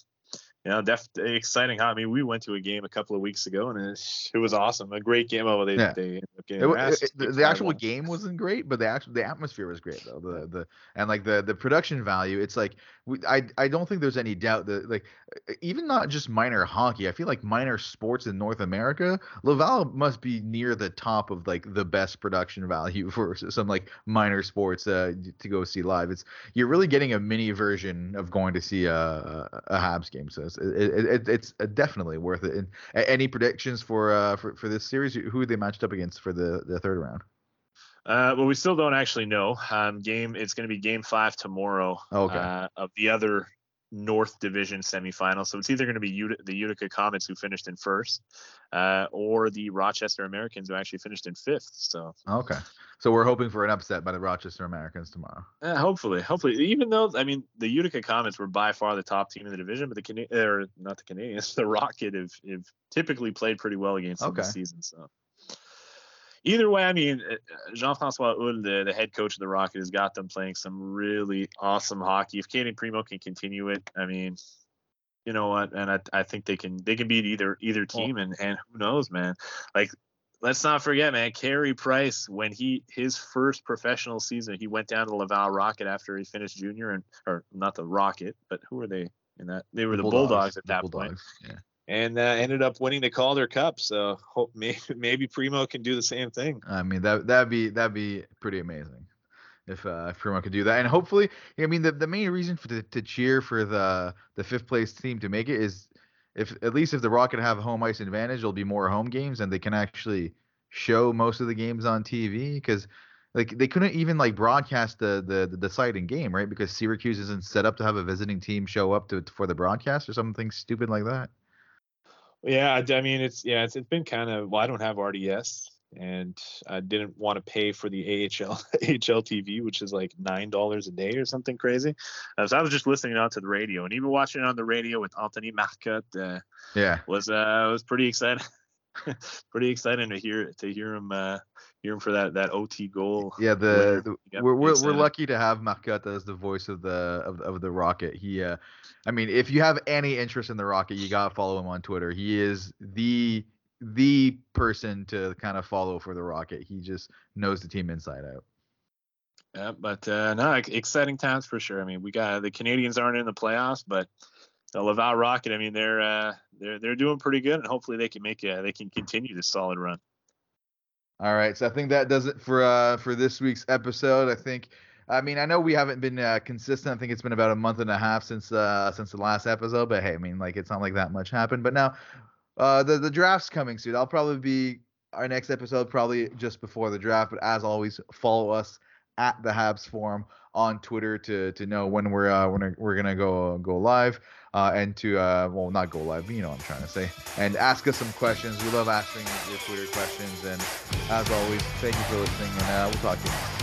you know, definitely exciting. Huh? I mean, we went to a game a couple of weeks ago, and it, it was awesome. A great game. Oh, they, yeah. they it, it, the, the actual game wasn't great, but the actual the atmosphere was great though. The the and like the the production value. It's like I I don't think there's any doubt that like even not just minor hockey. I feel like minor sports in North America, Laval must be near the top of like the best production value for some like minor sports uh, to go see live. It's you're really getting a mini version of going to see a a Habs game. So it's it, it, it's definitely worth it. And any predictions for uh for, for this series? Who they matched up against for the the third round? Uh, well, we still don't actually know. Um, game it's going to be game five tomorrow. Oh, okay. Uh, of the other North Division semifinal. So it's either going to be the Utica Comets who finished in first, uh, or the Rochester Americans who actually finished in fifth. So okay, so we're hoping for an upset by the Rochester Americans tomorrow. Uh, hopefully, hopefully. Even though I mean the Utica Comets were by far the top team in the division, but the Can or not the Canadiens, the Rocket have, have typically played pretty well against them this season. So either way, I mean, uh, Jean-Francois Houle, the, the head coach of the Rocket, has got them playing some really awesome hockey. If Cayden Primeau can continue it, I mean, you know what? And I, I think they can they can beat either either team, and and who knows, man? Like let's not forget, man, Carey Price, when he his first professional season, he went down to Laval Rocket after he finished junior and or not the Rocket, but who were they in that? They were the, the Bulldogs, Bulldogs, at that Bulldogs, point. Yeah. And uh, ended up winning the Calder Cup, so hope maybe, maybe Primeau can do the same thing. I mean that that'd be that'd be pretty amazing if uh, if Primeau could do that, and hopefully, I mean the, the main reason for the, to cheer for the the fifth place team to make it is if at least if the Rocket have a home ice advantage, there'll be more home games and they can actually show most of the games on TV because like they couldn't even like broadcast the the the deciding game right because Syracuse isn't set up to have a visiting team show up to for the broadcast or something stupid like that. Yeah, I mean it's yeah it's, it's been kind of well I don't have RDS and I didn't want to pay for the AHL AHL TV, which is like nine dollars a day or something crazy. Uh, so I was just listening out to the radio and even watching it on the radio with Anthony Marcotte. Uh, yeah, was uh was pretty exciting. pretty exciting to hear to hear him hear him for that that OT goal. Yeah, the, the we're we're, we're lucky to have Marcotte as the voice of the of, of the Rocket. He, uh, I mean, if you have any interest in the Rocket, you gotta follow him on Twitter. He is the the person to kind of follow for the Rocket. He just knows the team inside out. Yeah, but uh, no, exciting times for sure. I mean, we got the Canadiens aren't in the playoffs, but the Laval Rocket. I mean, they're uh, they're they're doing pretty good, and hopefully they can make a, they can continue this solid run. All right, so I think that does it for uh, for this week's episode. I think. I mean, I know we haven't been uh, consistent. I think it's been about a month and a half since uh, since the last episode, but hey, I mean, like it's not like that much happened. But now uh, the the draft's coming soon. I'll probably be our next episode probably just before the draft. But as always, follow us at the Habs Forum on Twitter to to know when we're uh, when we're gonna go go live uh, and to uh, well not go live, you know what I'm trying to say, and ask us some questions. We love asking your Twitter questions. And as always, thank you for listening, and uh, we'll talk to you.